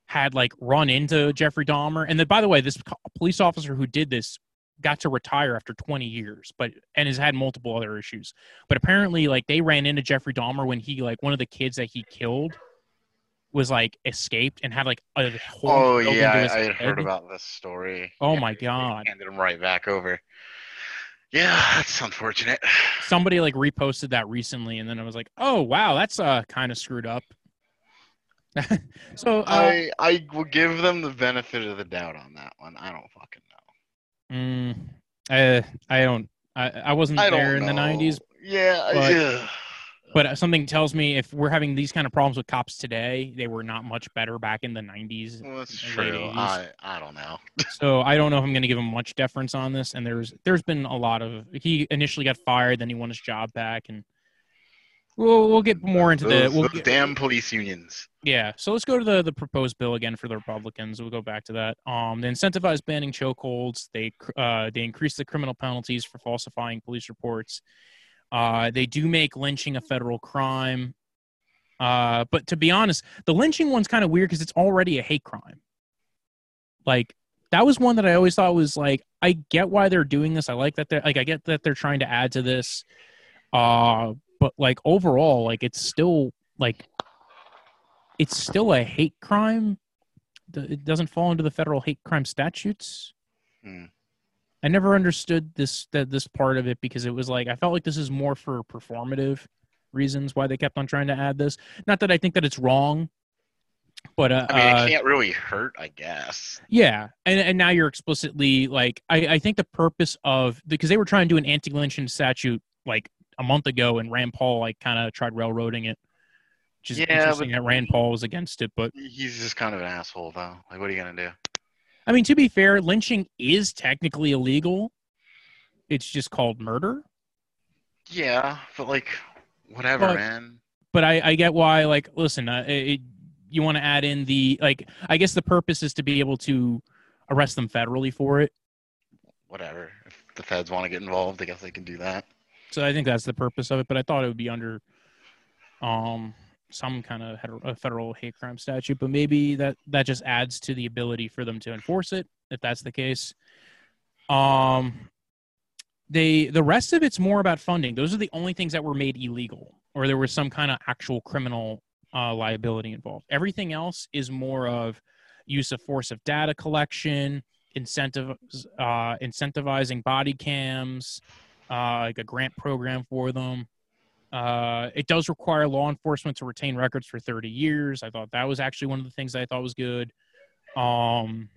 had like run into Jeffrey Dahmer. And then, by the way, this police officer who did this got to retire after 20 years, but and has had multiple other issues. But apparently, like they ran into Jeffrey Dahmer when he like one of the kids that he killed was like escaped and had like a whole. Oh yeah, I, I had heard about this story. Oh yeah, my god! Handed him right back over. Yeah, that's unfortunate. Somebody like reposted that recently, and then I was like, "Oh wow, that's uh kind of screwed up." so uh, I I will give them the benefit of the doubt on that one. I don't fucking know. Mm, I I don't. I, I wasn't I there in the '90s, Yeah, but- yeah. But something tells me if we're having these kind of problems with cops today, they were not much better back in the '90s. Well, that's true. I I don't know. So I don't know if I'm going to give him much deference on this. And there's there's been a lot of he initially got fired, then he won his job back, and we'll we'll get more into the we'll those get- damn police unions. yeah. So let's go to the the proposed bill again for the Republicans. We'll go back to that. Um, they incentivize banning chokeholds. They uh they increase the criminal penalties for falsifying police reports. Uh, they do make lynching a federal crime. Uh, but to be honest, the lynching one's kind of weird because it's already a hate crime. Like that was one that I always thought was like I get why they're doing this. I like that they're like I get that they're trying to add to this. Uh, but like overall, like it's still like it's still a hate crime. It doesn't fall into the federal hate crime statutes. Hmm. I never understood this that this part of it because it was like I felt like this is more for performative reasons why they kept on trying to add this. Not that I think that it's wrong, but uh, I mean, uh, it can't really hurt, I guess. yeah, and and now you're explicitly like I I think the purpose of because they were trying to do an anti-lynching statute like a month ago, and Rand Paul like kind of tried railroading it. Which is Yeah, interesting that Rand Paul was against it, but He's just kind of an asshole, though. Like, what are you gonna do? I mean, to be fair, lynching is technically illegal. It's just called murder. Yeah, but like, whatever, But- man. But I, I get why. Like, listen, uh, it, you want to add in the like. I guess the purpose is to be able to arrest them federally for it. Whatever. If the feds want to get involved, I guess they can do that. So I think that's the purpose of it. But I thought it would be under, um, some kind of federal hate crime statute. But maybe that that just adds to the ability for them to enforce it if that's the case. Um, they the rest of it's more about funding. Those are the only things that were made illegal, or there was some kind of actual criminal uh, liability involved. Everything else is more of use of force of data collection, incentive uh, incentivizing body cams, uh, like a grant program for them. Uh, it does require law enforcement to retain records for 30 years. I thought that was actually one of the things I thought was good. Um,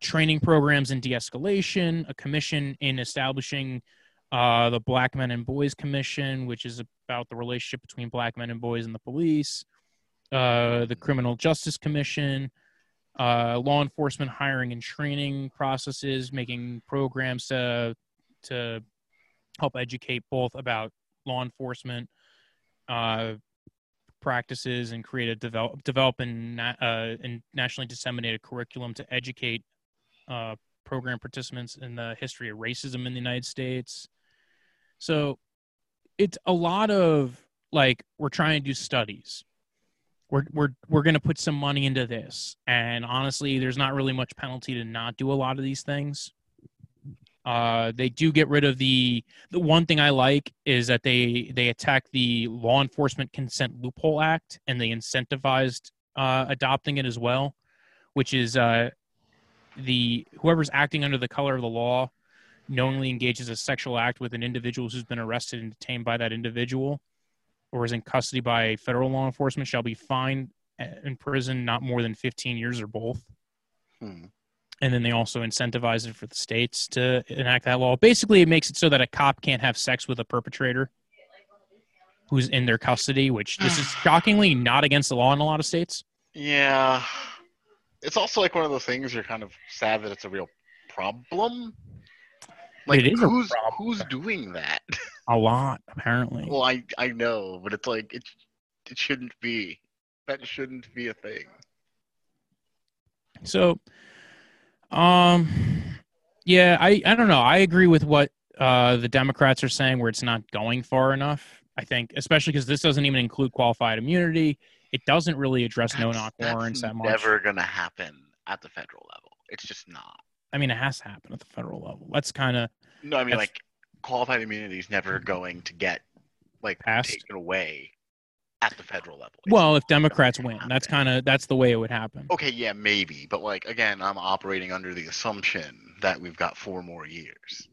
training programs in de-escalation, a commission in establishing uh, the Black Men and Boys Commission, which is about the relationship between black men and boys and the police, uh, the Criminal Justice Commission, uh, law enforcement hiring and training processes, making programs to to help educate both about law enforcement uh, practices and create a develop develop and, na- uh, and nationally disseminated curriculum to educate uh, program participants in the history of racism in the United States. So it's a lot of like we're trying to do studies. We're we're we're going to put some money into this, and honestly, there's not really much penalty to not do a lot of these things. Uh, they do get rid of the the one thing I like is that they they attack the Law Enforcement Consent Loophole Act and they incentivized uh, adopting it as well, which is uh, the whoever's acting under the color of the law knowingly engages a sexual act with an individual who's been arrested and detained by that individual or is in custody by federal law enforcement shall be fined uh, in prison not more than 15 years or both Hmm. And then they also incentivize it for the states to enact that law. Basically, it makes it so that a cop can't have sex with a perpetrator who's in their custody, which this is shockingly not against the law in a lot of states. Yeah. It's also like one of those things you're kind of sad that it's a real problem. Like It is who's problem. who's doing that? A lot, apparently. well, I I know, but it's like it it shouldn't be. That shouldn't be a thing. So, um, yeah, I I don't know. I agree with what uh, the Democrats are saying, where it's not going far enough. I think, especially because this doesn't even include qualified immunity. It doesn't really address no knock warrants that that's much. Never gonna happen at the federal level. It's just not. I mean, it has to happen at the federal level. That's kind of No, I mean like qualified immunity is never going to get like Passed? taken away at the federal level. It's well, if Democrats win, that's kind of that's the way it would happen. Okay, yeah, maybe, but like again, I'm operating under the assumption that we've got four more years.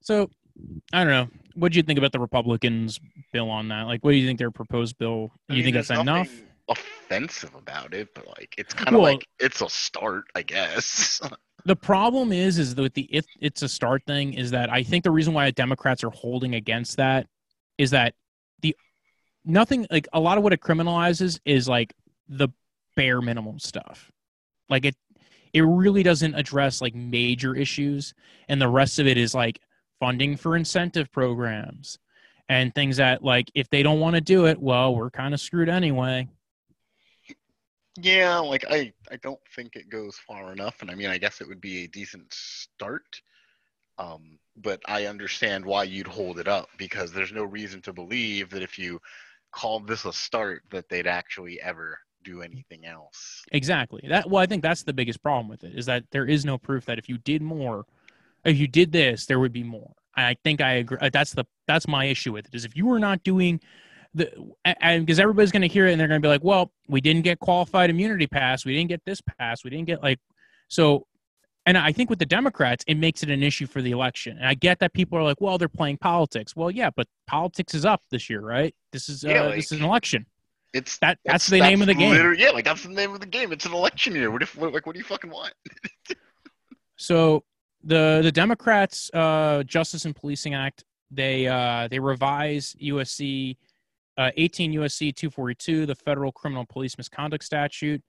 So, I don't know. What do you think about the Republicans' bill on that? Like, what do you think their proposed bill? I you mean, think that's enough? offensive about it, but like it's kind of Well- like it's a start, I guess. the problem is is with the it, it's a start thing is that I think the reason why Democrats are holding against that is that the nothing like a lot of what it criminalizes is like the bare minimum stuff. Like it it really doesn't address like major issues and the rest of it is like funding for incentive programs and things that like if they don't want to do it, well, we're kind of screwed anyway. yeah, like I I don't think it goes far enough, and I mean I guess it would be a decent start. Um, but I understand why you'd hold it up because there's no reason to believe that if you called this a start that they'd actually ever do anything else. Exactly. That well, I think that's the biggest problem with it is that there is no proof that if you did more, if you did this, there would be more. I think I agree. uh, That's the that's my issue with it is if you were not doing the and because everybody's going to hear it and they're going to be like, well, we didn't get qualified immunity pass, we didn't get this pass, we didn't get like so. And I think with the Democrats, it makes it an issue for the election. And I get that people are like, well, they're playing politics. Well, yeah, but politics is up this year, right? This is uh, Yeah, this is an election. It's That that's, the name of the game. Yeah, like that's the name of the game. It's an election year. What if what, like what do you fucking want? So the the Democrats uh, Justice and Policing Act they uh, they revise USC uh, 18 USC 242 the federal criminal police misconduct statute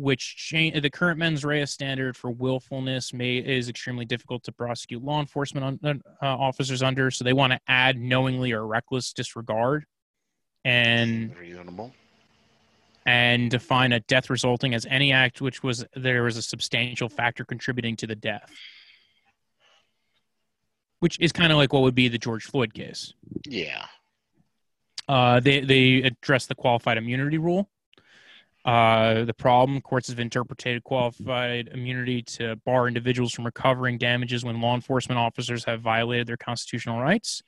which change the current mens rea standard for willfulness may is extremely difficult to prosecute law enforcement un, uh, officers under so they want to add knowingly or reckless disregard and reasonable. and define a death resulting as any act which was there was a substantial factor contributing to the death which is kind of like what would be the george floyd case Yeah. uh, they they address the qualified immunity rule uh, the problem courts have interpreted qualified immunity to bar individuals from recovering damages when law enforcement officers have violated their constitutional rights.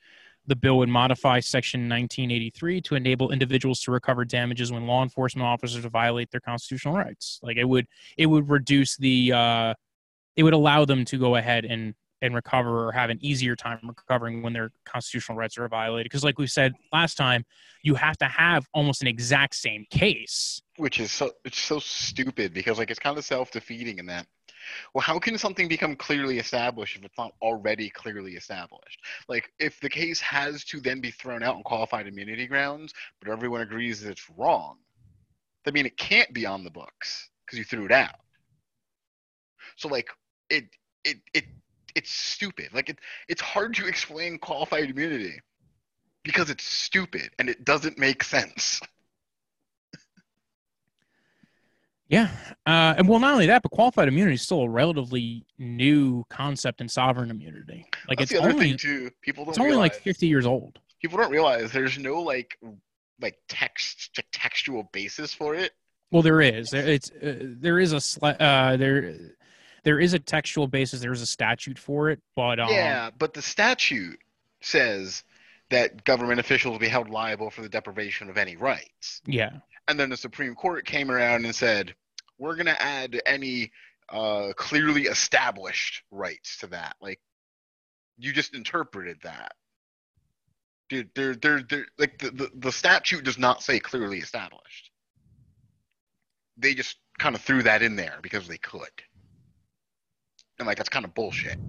The bill would modify section 1983 to enable individuals to recover damages when law enforcement officers violate their constitutional rights. Like it would it would reduce the uh it would allow them to go ahead and and recover or have an easier time recovering when their constitutional rights are violated because like we said last time you have to have almost an exact same case Which is so it's so stupid because like it's kind of self defeating in that. Well, how can something become clearly established if it's not already clearly established? Like if the case has to then be thrown out on qualified immunity grounds, but everyone agrees that it's wrong, I mean it can't be on the books because you threw it out. So like it it it it's stupid. Like it it's hard to explain qualified immunity because it's stupid and it doesn't make sense. yeah uh, and well not only that but qualified immunity is still a relatively new concept in sovereign immunity like That's it's the other only thing too. People don't it's only like 50 years old people don't realize there's no like like text like, textual basis for it. well there is there it's uh, there is a sli- uh there there is a textual basis there's a statute for it but um, yeah, but the statute says that government officials will be held liable for the deprivation of any rights. yeah And then the Supreme Court came around and said, we're going to add any uh, clearly established rights to that. Like, you just interpreted that. Dude, they're, they're, they're, like, the, the, the statute does not say clearly established. They just kind of threw that in there because they could. And, like, that's kind of bullshit.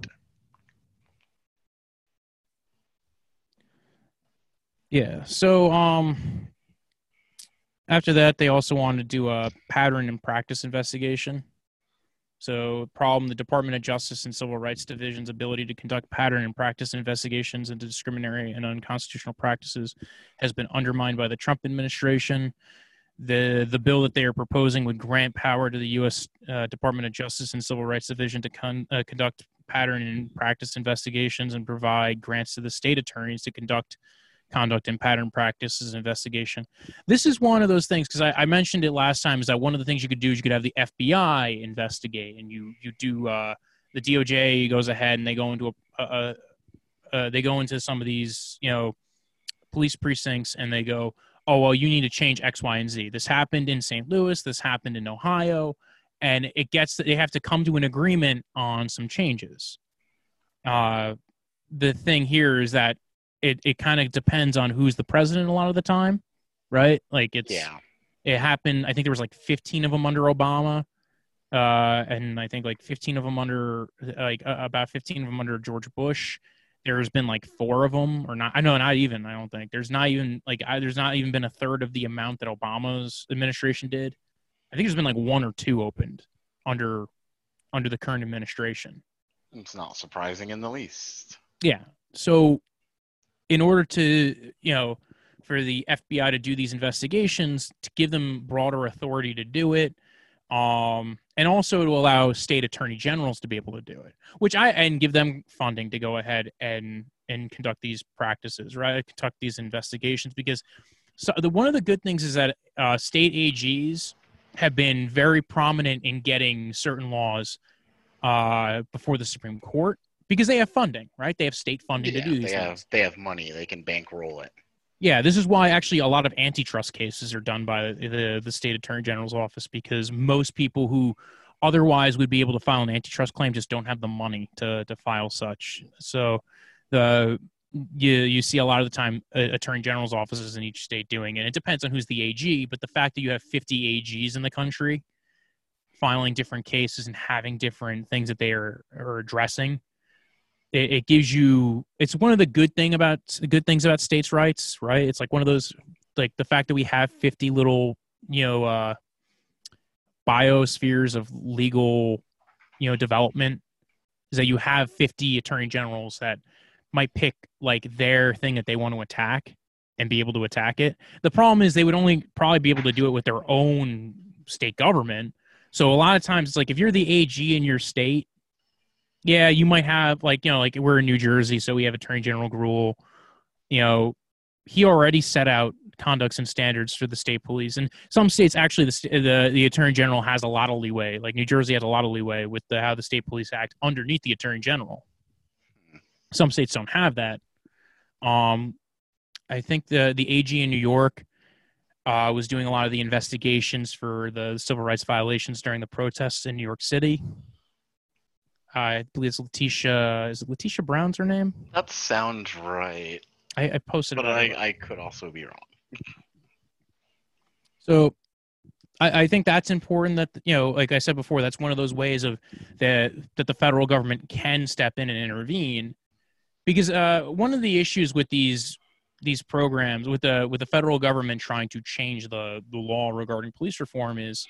Yeah. So um after that they also wanted to do a pattern and practice investigation. So problem the Department of Justice and Civil Rights Division's ability to conduct pattern and practice investigations into discriminatory and unconstitutional practices has been undermined by the Trump administration. The the bill that they are proposing would grant power to the U.S. Uh, Department of Justice and Civil Rights Division to con- uh, conduct pattern and practice investigations and provide grants to the state attorneys to conduct conduct and pattern practices investigation. This is one of those things because I, I mentioned it last time. Is that one of the things you could do is you could have the FBI investigate, and you you do uh, the DOJ goes ahead and they go into a, a, a uh, they go into some of these you know police precincts and they go, oh well, you need to change X, Y, and Z. This happened in St. Louis. This happened in Ohio, and it gets they have to come to an agreement on some changes. Uh, the thing here is that it, it kind of depends on who's the president a lot of the time, right? Like it's Yeah. It happened. I think there was like 15 of them under Obama, uh, and I think like 15 of them under like uh, about 15 of them under George Bush. There's been like four of them, or not. I know not even. I don't think there's not even like I, there's not even been a third of the amount that Obama's administration did. I think there's been like one or two opened under under the current administration. It's not surprising in the least. Yeah. So, in order to, you know, for the FBI to do these investigations, to give them broader authority to do it, um, and also to allow state attorney generals to be able to do it, which I and give them funding to go ahead and and conduct these practices, right? Conduct these investigations because so the one of the good things is that uh, state AGs have been very prominent in getting certain laws uh, before the Supreme Court because they have funding, right? They have state funding yeah, to do these they things. have they have money. They can bankroll it. Yeah, this is why actually a lot of antitrust cases are done by the the state attorney general's office because most people who otherwise would be able to file an antitrust claim just don't have the money to to file such. So the you you see a lot of the time uh, attorney general's offices in each state doing it. It depends on who's the AG, but the fact that you have 50 AGs in the country filing different cases and having different things that they are, are addressing it, it gives you it's one of the good thing about the good things about states' rights, right? It's like one of those like the fact that we have 50 little you know uh biospheres of legal you know development is that you have 50 attorney generals that might pick like their thing that they want to attack and be able to attack it. The problem is they would only probably be able to do it with their own state government. So a lot of times it's like if you're the AG in your state, yeah, you might have like, you know, like we're in New Jersey, so we have Attorney General Grewal. You know, he already set out conducts and standards for the state police. And some states actually the the, the Attorney General has a lot of leeway. Like New Jersey has a lot of leeway with the, how the state police act underneath the Attorney General. Some states don't have that. Um, I think the the AG in New York uh, was doing a lot of the investigations for the civil rights violations during the protests in New York City. I believe it's Letitia. Is it Letitia Brown's her name? That sounds right, I, I posted. but. I, I could also be wrong. So I, I think that's important that you know, like I said before, that's one of those ways of that that the federal government can step in and intervene. Because uh, one of the issues with these these programs with the with the federal government trying to change the the law regarding police reform is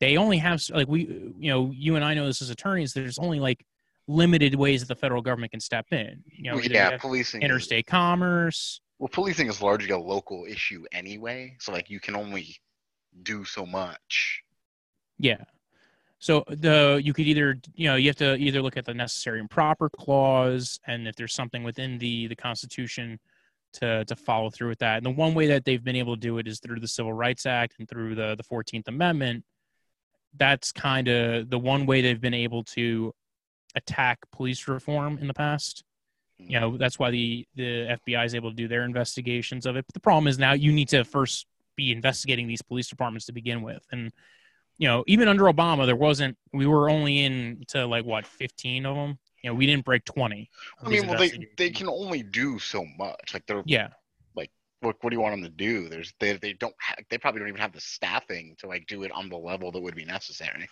they only have like we you know you and I know this as attorneys there's only like limited ways that the federal government can step in you know either yeah, policing. interstate commerce well, policing is largely a local issue anyway, so like you can only do so much. Yeah. So the you could either you know you have to either look at the necessary and proper clause and if there's something within the the Constitution to to follow through with that. And the one way that they've been able to do it is through the Civil Rights Act and through the the Fourteenth Amendment. That's kind of the one way they've been able to attack police reform in the past. You know that's why the the FBI is able to do their investigations of it. But the problem is now you need to first be investigating these police departments to begin with, and you know, even under Obama, there wasn't. We were only in to like what fifteen of them. You know, we didn't break twenty. I mean, well, they they can only do so much. Like they're Yeah, look, what do you want them to do? There's they they don't have they probably don't even have the staffing to like do it on the level that would be necessary.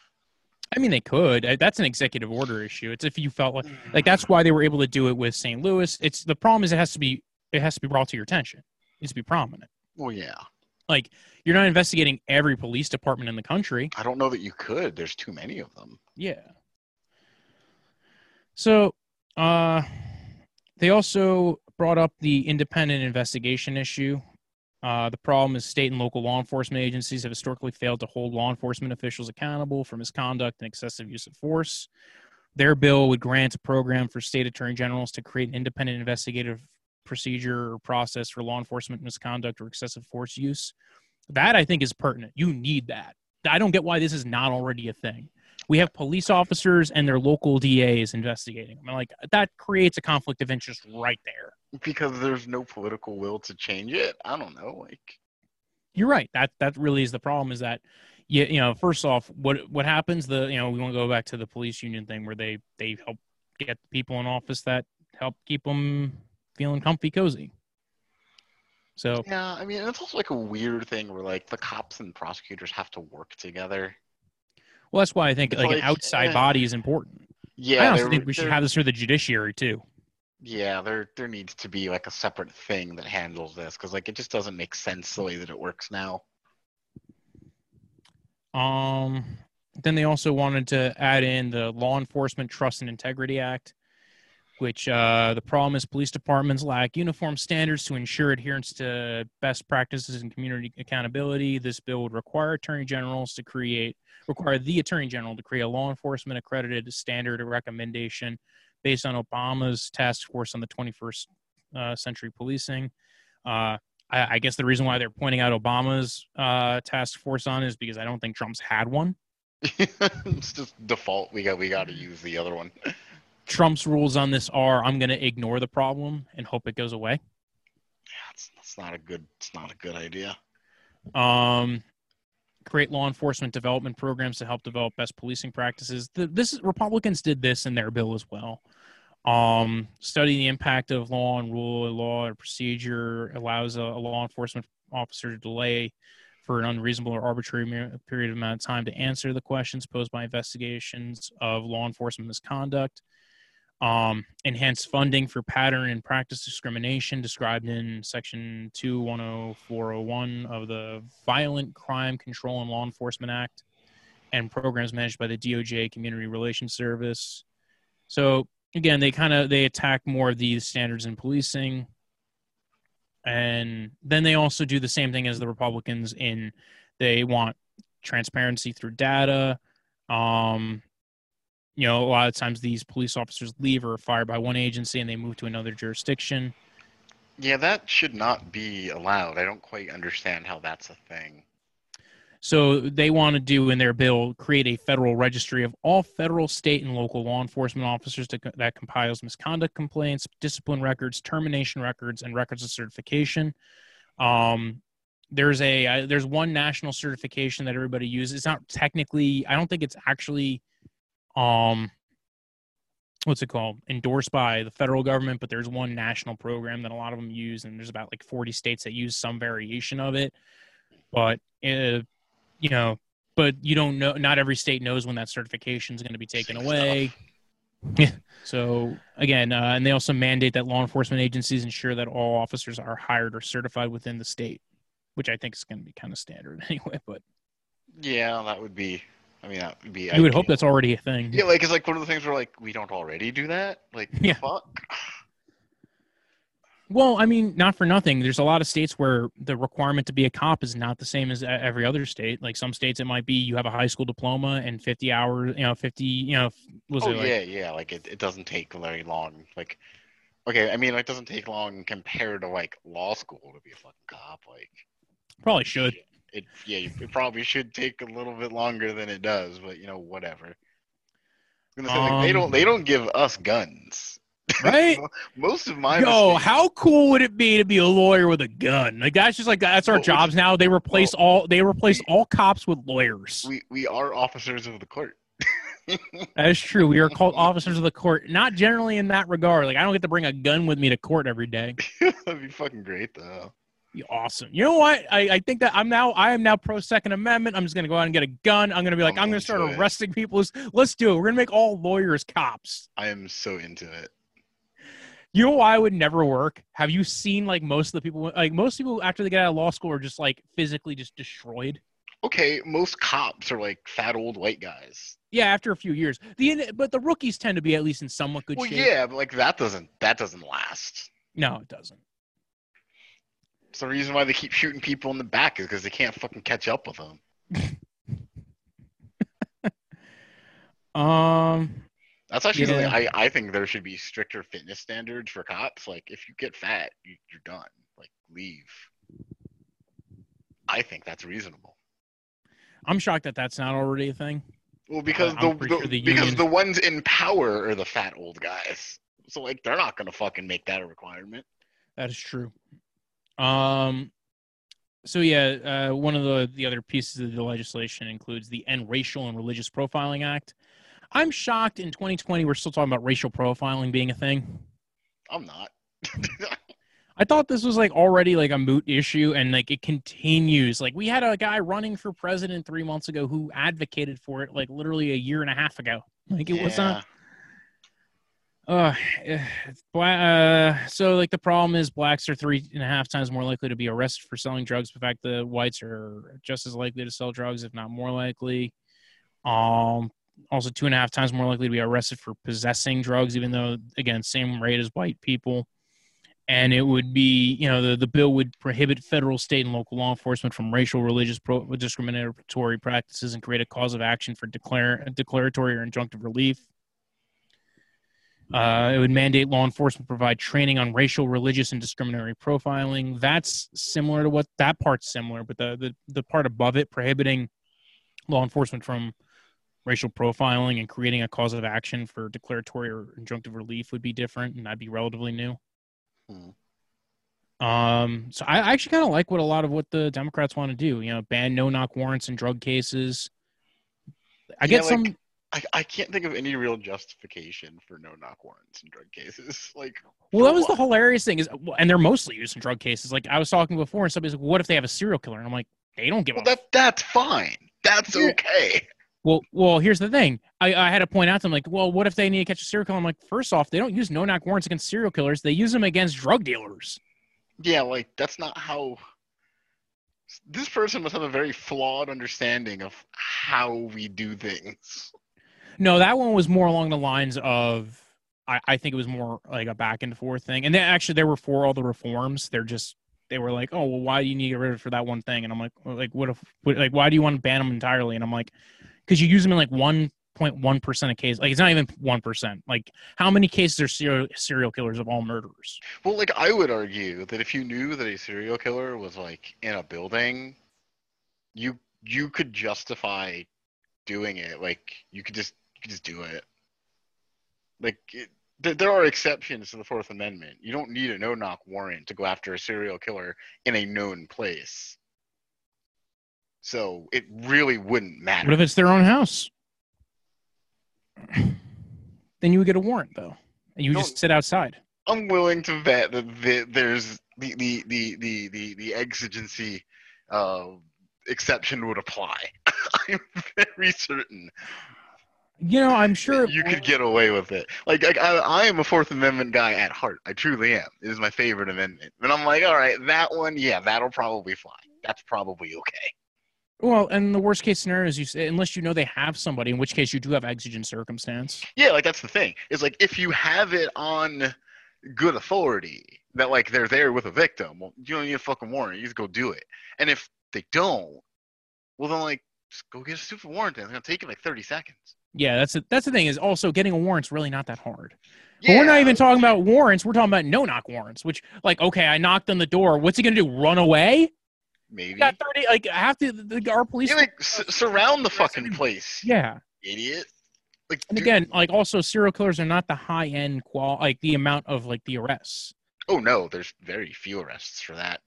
I mean they could. That's an executive order issue. It's if you felt like like that's why they were able to do it with St. Louis. It's the problem is it has to be it has to be brought to your attention. It needs to be prominent. Well, yeah, Like you're not investigating every police department in the country. I don't know that you could. There's too many of them. Yeah. So, uh, they also brought up the independent investigation issue. Uh, the problem is state and local law enforcement agencies have historically failed to hold law enforcement officials accountable for misconduct and excessive use of force. Their bill would grant a program for state attorney generals to create an independent investigative procedure or process for law enforcement misconduct or excessive force use. That I think is pertinent. You need that. I don't get why this is not already a thing we have police officers and their local DAs investigating. I mean, like that creates a conflict of interest right there. Because there's no political will to change it. I don't know. Like, You're right. That that really is the problem. Is that you, you know, first off, what what happens? The you know, we want to go back to the police union thing where they they help get people in office that help keep them feeling comfy, cozy. So Yeah, I mean, it's also like a weird thing where like the cops and prosecutors have to work together. well, that's why I think It's like, an outside eh. body is important. Yeah, I also think we should have this for the judiciary too. Yeah, there there needs to be like a separate thing that handles this because like it just doesn't make sense the way that it works now. Um, then they also wanted to add in the Law Enforcement Trust and Integrity Act, which uh, the problem is police departments lack uniform standards to ensure adherence to best practices and community accountability. This bill would require attorney generals to create require the attorney general to create a law enforcement accredited standard or recommendation based on Obama's task force on the 21st uh, century policing. Uh, I, I guess the reason why they're pointing out Obama's uh, task force on is because I don't think Trump's had one. it's just default. We got we got to use the other one. Trump's rules on this are I'm going to ignore the problem and hope it goes away. Yeah, it's, it's not a good it's not a good idea. Um, create law enforcement development programs to help develop best policing practices. The, this Republicans did this in their bill as well. Um, study the impact of law and rule, law or procedure allows a, a law enforcement officer to delay for an unreasonable or arbitrary period of amount of time to answer the questions posed by investigations of law enforcement misconduct. Um, enhance funding for pattern and practice discrimination described in section 210401 of the Violent Crime Control and Law Enforcement Act and programs managed by the DOJ Community Relations Service. So again, they kind of they attack more of these standards in policing. And then they also do the same thing as the Republicans in they want transparency through data. Um, you know, a lot of times these police officers leave or are fired by one agency and they move to another jurisdiction. Yeah, that should not be allowed. I don't quite understand how that's a thing. So they want to do in their bill create a federal registry of all federal, state, and local law enforcement officers to, that compiles misconduct complaints, discipline records, termination records, and records of certification. Um, there's a uh, there's one national certification that everybody uses. It's not technically. I don't think it's actually, um, what's it called? Endorsed by the federal government, but there's one national program that a lot of them use, and there's about like 40 states that use some variation of it. But uh, you know, but you don't know. Not every state knows when that certification is going to be taken away. Yeah. So again, uh, and they also mandate that law enforcement agencies ensure that all officers are hired or certified within the state, which I think is going to be kind of standard anyway. But Yeah, that would be. I mean, that would be. you would hope that's already a thing. Yeah, like it's like one of the things where like we don't already do that. Like, Yeah. fuck. Well, I mean, not for nothing. There's a lot of states where the requirement to be a cop is not the same as every other state. Like some states, it might be you have a high school diploma and 50 hours, you know, 50, you know, was Oh it like, yeah, yeah. Like it, it doesn't take very long. Like, okay, I mean, it doesn't take long compared to like law school to be a fucking cop. Like, probably should. it yeah, it probably should take a little bit longer than it does, but you know, whatever. Say like they Um, don't they don't give us guns. Right? Most of my Yo, mistakes- how cool would it be to be a lawyer with a gun? Like that's just like that's our Well, jobs now. They replace all they replace we- all cops with lawyers. we we are officers of the court. That is true. We are called officers of the court. Not generally in that regard. Like I don't get to bring a gun with me to court every day. That'd be fucking great though. Be awesome. You know what? I, I think that I'm now I am now pro Second Amendment. I'm just gonna go out and get a gun. I'm gonna be like I'm I'm gonna start into it. arresting people. Let's- Let's do it. We're gonna make all lawyers cops. I am so into it. You know why it would never work? Have you seen like most of the people like most people after they get out of law school are just like physically just destroyed? Okay, most cops are like fat old white guys. Yeah, after a few years. The but the rookies tend to be at least in somewhat good well, shape. yeah, but like that doesn't that doesn't last. No, it doesn't. It's the reason why they keep shooting people in the back is because they can't fucking catch up with them. Um That's actually Yeah. something I, I think there should be stricter fitness standards for cops. Like if you get fat, you, you're done. Like leave. I think that's reasonable. I'm shocked that that's not already a thing. Well, because I'm the, the- sure the because the ones in power are the fat old guys. So like they're not gonna fucking make that a requirement. That is true. Um so yeah, uh, one of the the other pieces of the legislation includes the End Racial and Religious Profiling Act. I'm shocked in 2020 we're still talking about racial profiling being a thing. I'm not. I thought this was like already like a moot issue and like it continues. Like we had a guy running for president three months ago who advocated for it like literally a year and a half ago. Like it was not. Uh, uh, so like the problem is blacks are three and a half times more likely to be arrested for selling drugs. In fact, the whites are just as likely to sell drugs, if not more likely. Um, also two and a half times more likely to be arrested for possessing drugs, even though again, same rate as white people. And it would be, you know, the, the bill would prohibit federal, state, and local law enforcement from racial, religious, pro, discriminatory practices and create a cause of action for declare, declaratory or injunctive relief. Uh, it would mandate law enforcement provide training on racial, religious, and discriminatory profiling. That's similar to what that part's similar, but the, the, the part above it prohibiting law enforcement from racial profiling and creating a cause of action for declaratory or injunctive relief would be different, and that'd be relatively new. Hmm. Um, so I actually kind of like what a lot of what the Democrats want to do. You know, ban no knock warrants in drug cases. I yeah, get like, some. I, I can't think of any real justification for no knock warrants in drug cases. Like, well, that was what? the hilarious thing is, and they're mostly used in drug cases. Like I was talking before, and somebody's like, "What if they have a serial killer?" And I'm like, "They don't give well, a." That that's fine. That's okay. Well, well, here's the thing. I, I had to point out to them, like, well, what if they need to catch a serial killer? I'm like, first off, they don't use no knock warrants against serial killers. They use them against drug dealers. Yeah, like that's not how. This person must have a very flawed understanding of how we do things. No, that one was more along the lines of. I, I think it was more like a back and forth thing, and then actually they were for all the reforms. They're just they were like, oh well, why do you need to get rid of it for that one thing? And I'm like, well, like what if like why do you want to ban them entirely? And I'm like, because you use them in like 1.1% of cases. Like it's not even 1%. Like how many cases are serial, serial killers of all murderers? Well, like I would argue that if you knew that a serial killer was like in a building, you you could justify doing it. Like you could just you could just do it. Like it, th- there are exceptions to the Fourth Amendment. You don't need a no-knock warrant to go after a serial killer in a known place. So it really wouldn't matter. What if it's their own house? then you would get a warrant though, and you just sit outside. I'm willing to bet that the, there's the the the the the, the exigency uh, exception would apply. I'm very certain. You know, I'm sure you could get away with it. Like, like I, I am a Fourth Amendment guy at heart. I truly am. It is my favorite amendment. And I'm like, all right, that one, yeah, that'll probably fly. That's probably okay. Well, and the worst case scenario is you say, unless you know they have somebody, in which case you do have exigent circumstance. Yeah, like that's the thing. Is like if you have it on good authority that like they're there with a victim, well, you don't need a fucking warrant. You just go do it. And if they don't, well then like just go get a stupid warrant. And it's gonna take you like thirty seconds. Yeah, that's a, that's the thing. Is also getting a warrant's really not that hard. Yeah. But we're not even talking about warrants. We're talking about no knock warrants, which like okay, I knocked on the door. What's he gonna do? Run away? Maybe. got 30, like, have to, the, our police. Yeah, like, s- surround the fucking place. Yeah. Idiot. Like, and dude. again, like, also, serial killers are not the high end qual, like, the amount of, like, the arrests. Oh, no, there's very few arrests for that.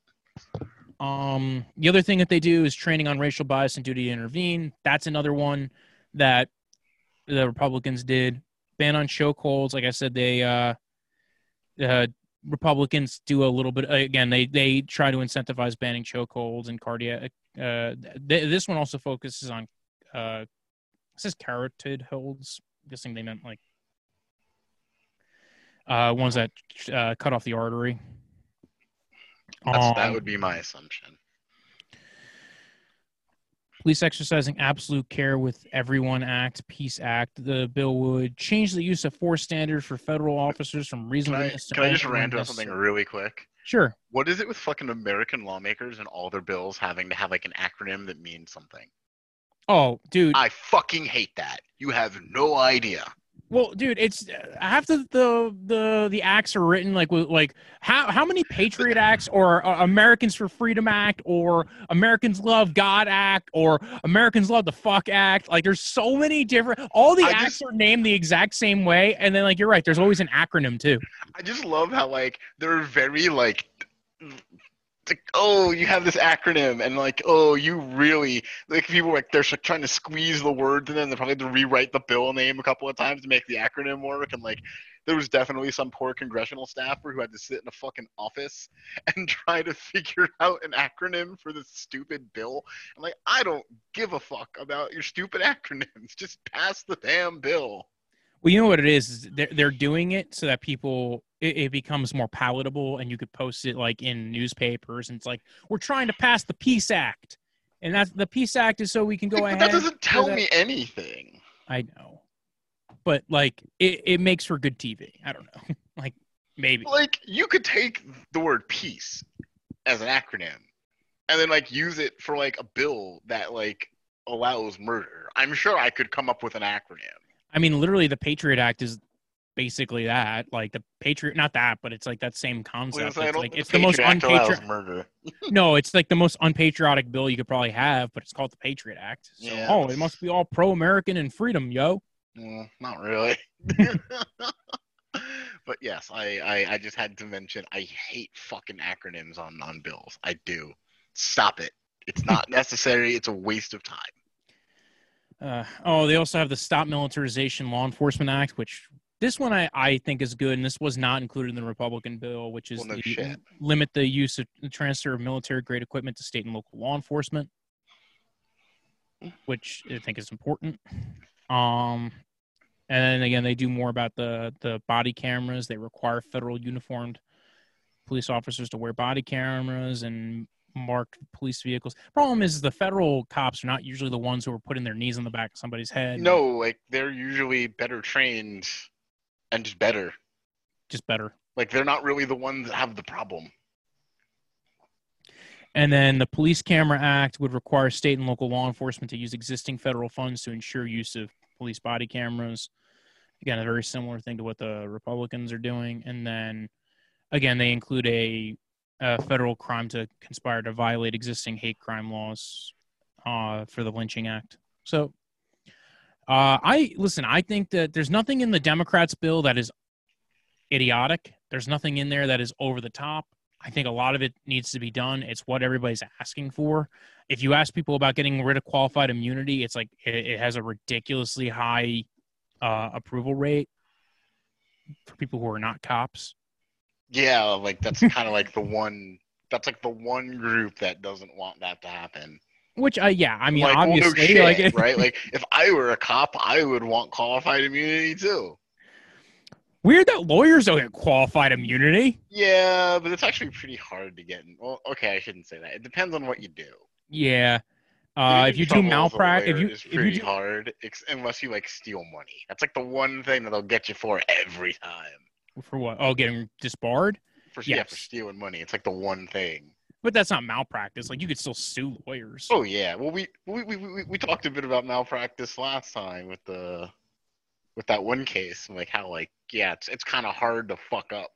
Um, the other thing that they do is training on racial bias and duty to intervene. That's another one that the Republicans did. Ban on chokeholds. Like I said, they uh, uh, Republicans do a little bit again. They they try to incentivize banning chokeholds and cardiac. Uh, th- this one also focuses on uh, says carotid holds. I'm guessing they meant like uh, ones that uh, cut off the artery. Um, that would be my assumption police exercising absolute care with everyone act peace act. The bill would change the use of force standard for federal officers from reasonableness can i, can I just rant about something really quick? Sure. What is it with fucking american lawmakers and all their bills having to have like an acronym that means something? Oh dude. I fucking hate that. You have no idea well, dude, it's half the the the, the acts are written like like how how many Patriot Acts or uh, Americans for Freedom Act or Americans Love God Act or Americans Love the Fuck Act. Like, there's so many different. All the I acts just, are named the exact same way, and then like you're right. There's always an acronym too. I just love how like they're very like like, oh, you have this acronym, and like, oh, you really like people like they're trying to squeeze the words, and then they probably to rewrite the bill name a couple of times to make the acronym work, and like. There was definitely some poor congressional staffer who had to sit in a fucking office and try to figure out an acronym for this stupid bill. I'm like, I don't give a fuck about your stupid acronyms. Just pass the damn bill. Well, you know what it is? is they're they're doing it so that people it, it becomes more palatable, and you could post it like in newspapers, and it's like we're trying to pass the Peace Act, and that's the Peace Act is so we can go Like, ahead. that doesn't tell that- me anything. I know, but like it, it makes for good TV. I don't know, like maybe. Like you could take the word peace as an acronym and then like use it for like a bill that like allows murder. I'm sure I could come up with an acronym. I mean, literally, the Patriot Act is basically that. Like the Patriot, not that, but it's like that same concept. It's like it's the most Act allows unpatriotic. murder. No, it's like the most unpatriotic bill you could probably have, but it's called the Patriot Act. So, Yeah. oh, it must be all pro-American and freedom, yo. Mm, not really. but yes, I, I I just had to mention I hate fucking acronyms on on bills. I do. Stop it. It's not necessary. It's a waste of time. Uh, oh, they also have the Stop Militarization Law Enforcement Act, which this one I, I think is good, and this was not included in the Republican bill, which is Well, no the shit. limit the use of the transfer of military grade equipment to state and local law enforcement, which I think is important. Um, and then again, they do more about the the body cameras. They require federal uniformed police officers to wear body cameras and marked police vehicles. Problem is, the federal cops are not usually the ones who are putting their knees on the back of somebody's head. No, like they're usually better trained and just better. just better. Like they're not really the ones that have the problem. And then the Police Camera Act would require state and local law enforcement to use existing federal funds to ensure use of police body cameras. Again, a very similar thing to what the Republicans are doing. And then, again, they include a, a federal crime to conspire to violate existing hate crime laws uh, for the Lynching Act. So, uh, I listen. I think that there's nothing in the Democrats' bill that is idiotic. There's nothing in there that is over the top. I think a lot of it needs to be done. It's what everybody's asking for. If you ask people about getting rid of qualified immunity, it's like it, it has a ridiculously high uh, approval rate for people who are not cops. Yeah, like that's kind of like the one. That's like the one group that doesn't want that to happen. Which, uh, yeah, I mean, like, well, no obviously, shit, like, right? Like, if I were a cop, I would want qualified immunity too. weird that lawyers don't get qualified immunity. Yeah, but it's actually pretty hard to get. In. Well, okay, I shouldn't say that. It depends on what you do. Yeah. Uh, if you do trouble as a malpractice, if you is if you pretty do, hard, unless you like steal money. That's like the one thing that they'll get you for every time. For what? Oh, getting disbarred. For yeah, for stealing money, it's like the one thing. But that's not malpractice. Like you could still sue lawyers. Oh yeah. Well, we we, we, we, we talked a bit about malpractice last time with the with that one case, like how like yeah, it's it's kind of hard to fuck up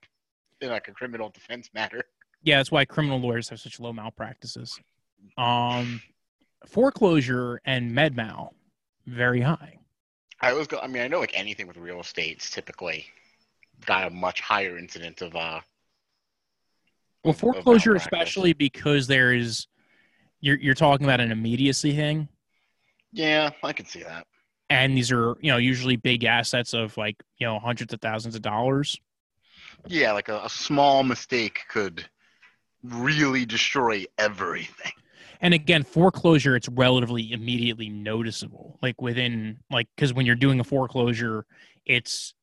in like a criminal defense matter. Yeah, that's why criminal lawyers have such low malpractices. Um, foreclosure and med mal very high. I always go. I mean, I know like anything with real estate's typically got a much higher incident of uh. Well, foreclosure, especially because there is, you're you're talking about an immediacy thing, Yeah, I can see that. and these are you know usually big assets of like you know hundreds of thousands of dollars. Yeah, like a, a small mistake could really destroy everything. And again, foreclosure, it's relatively immediately noticeable. Like within, like, because when you're doing a foreclosure, it's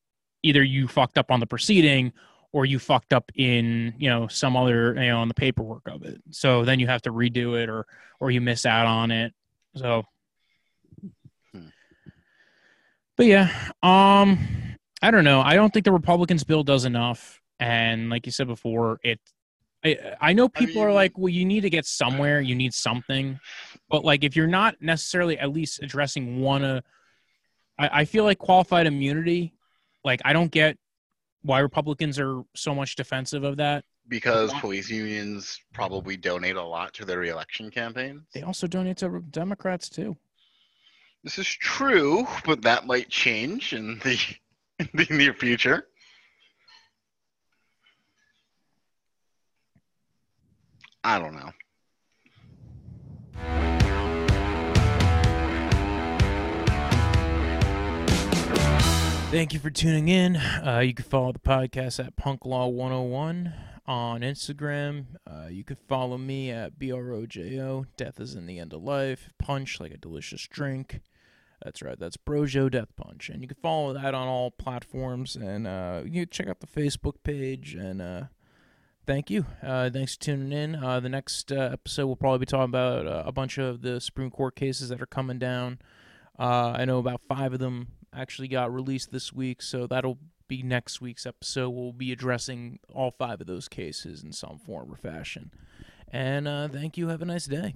either you fucked up on the proceeding or you fucked up in, you know, some other, you know, on the paperwork of it. So then you have to redo it or, or you miss out on it. So, Hmm. but yeah, um, I don't know. I don't think the Republicans bill does enough. And like you said before, it, I, I know I people are like, well, you need to get somewhere, you need something, but like if you're not necessarily at least addressing one of, I, I feel like qualified immunity, like I don't get why Republicans are so much defensive of that. Because police unions probably donate a lot to their reelection campaigns. They also donate to Democrats too. This is true, but that might change in the in the near future. I don't know. Thank you for tuning in. Uh, you can follow the podcast at Punk Law 101 on Instagram. Uh, you can follow me at BROJO. Death is in the end of life. Punch like a delicious drink. That's right. That's Brojo Death Punch, and you can follow that on all platforms. And uh, you check out the Facebook page. And uh, thank you. Uh, thanks for tuning in. Uh, the next episode we'll probably be talking about a bunch of the Supreme Court cases that are coming down. I know about five of them actually got released this week, so that'll be next week's episode. We'll be addressing all five of those cases in some form or fashion. And uh, thank you. Have a nice day.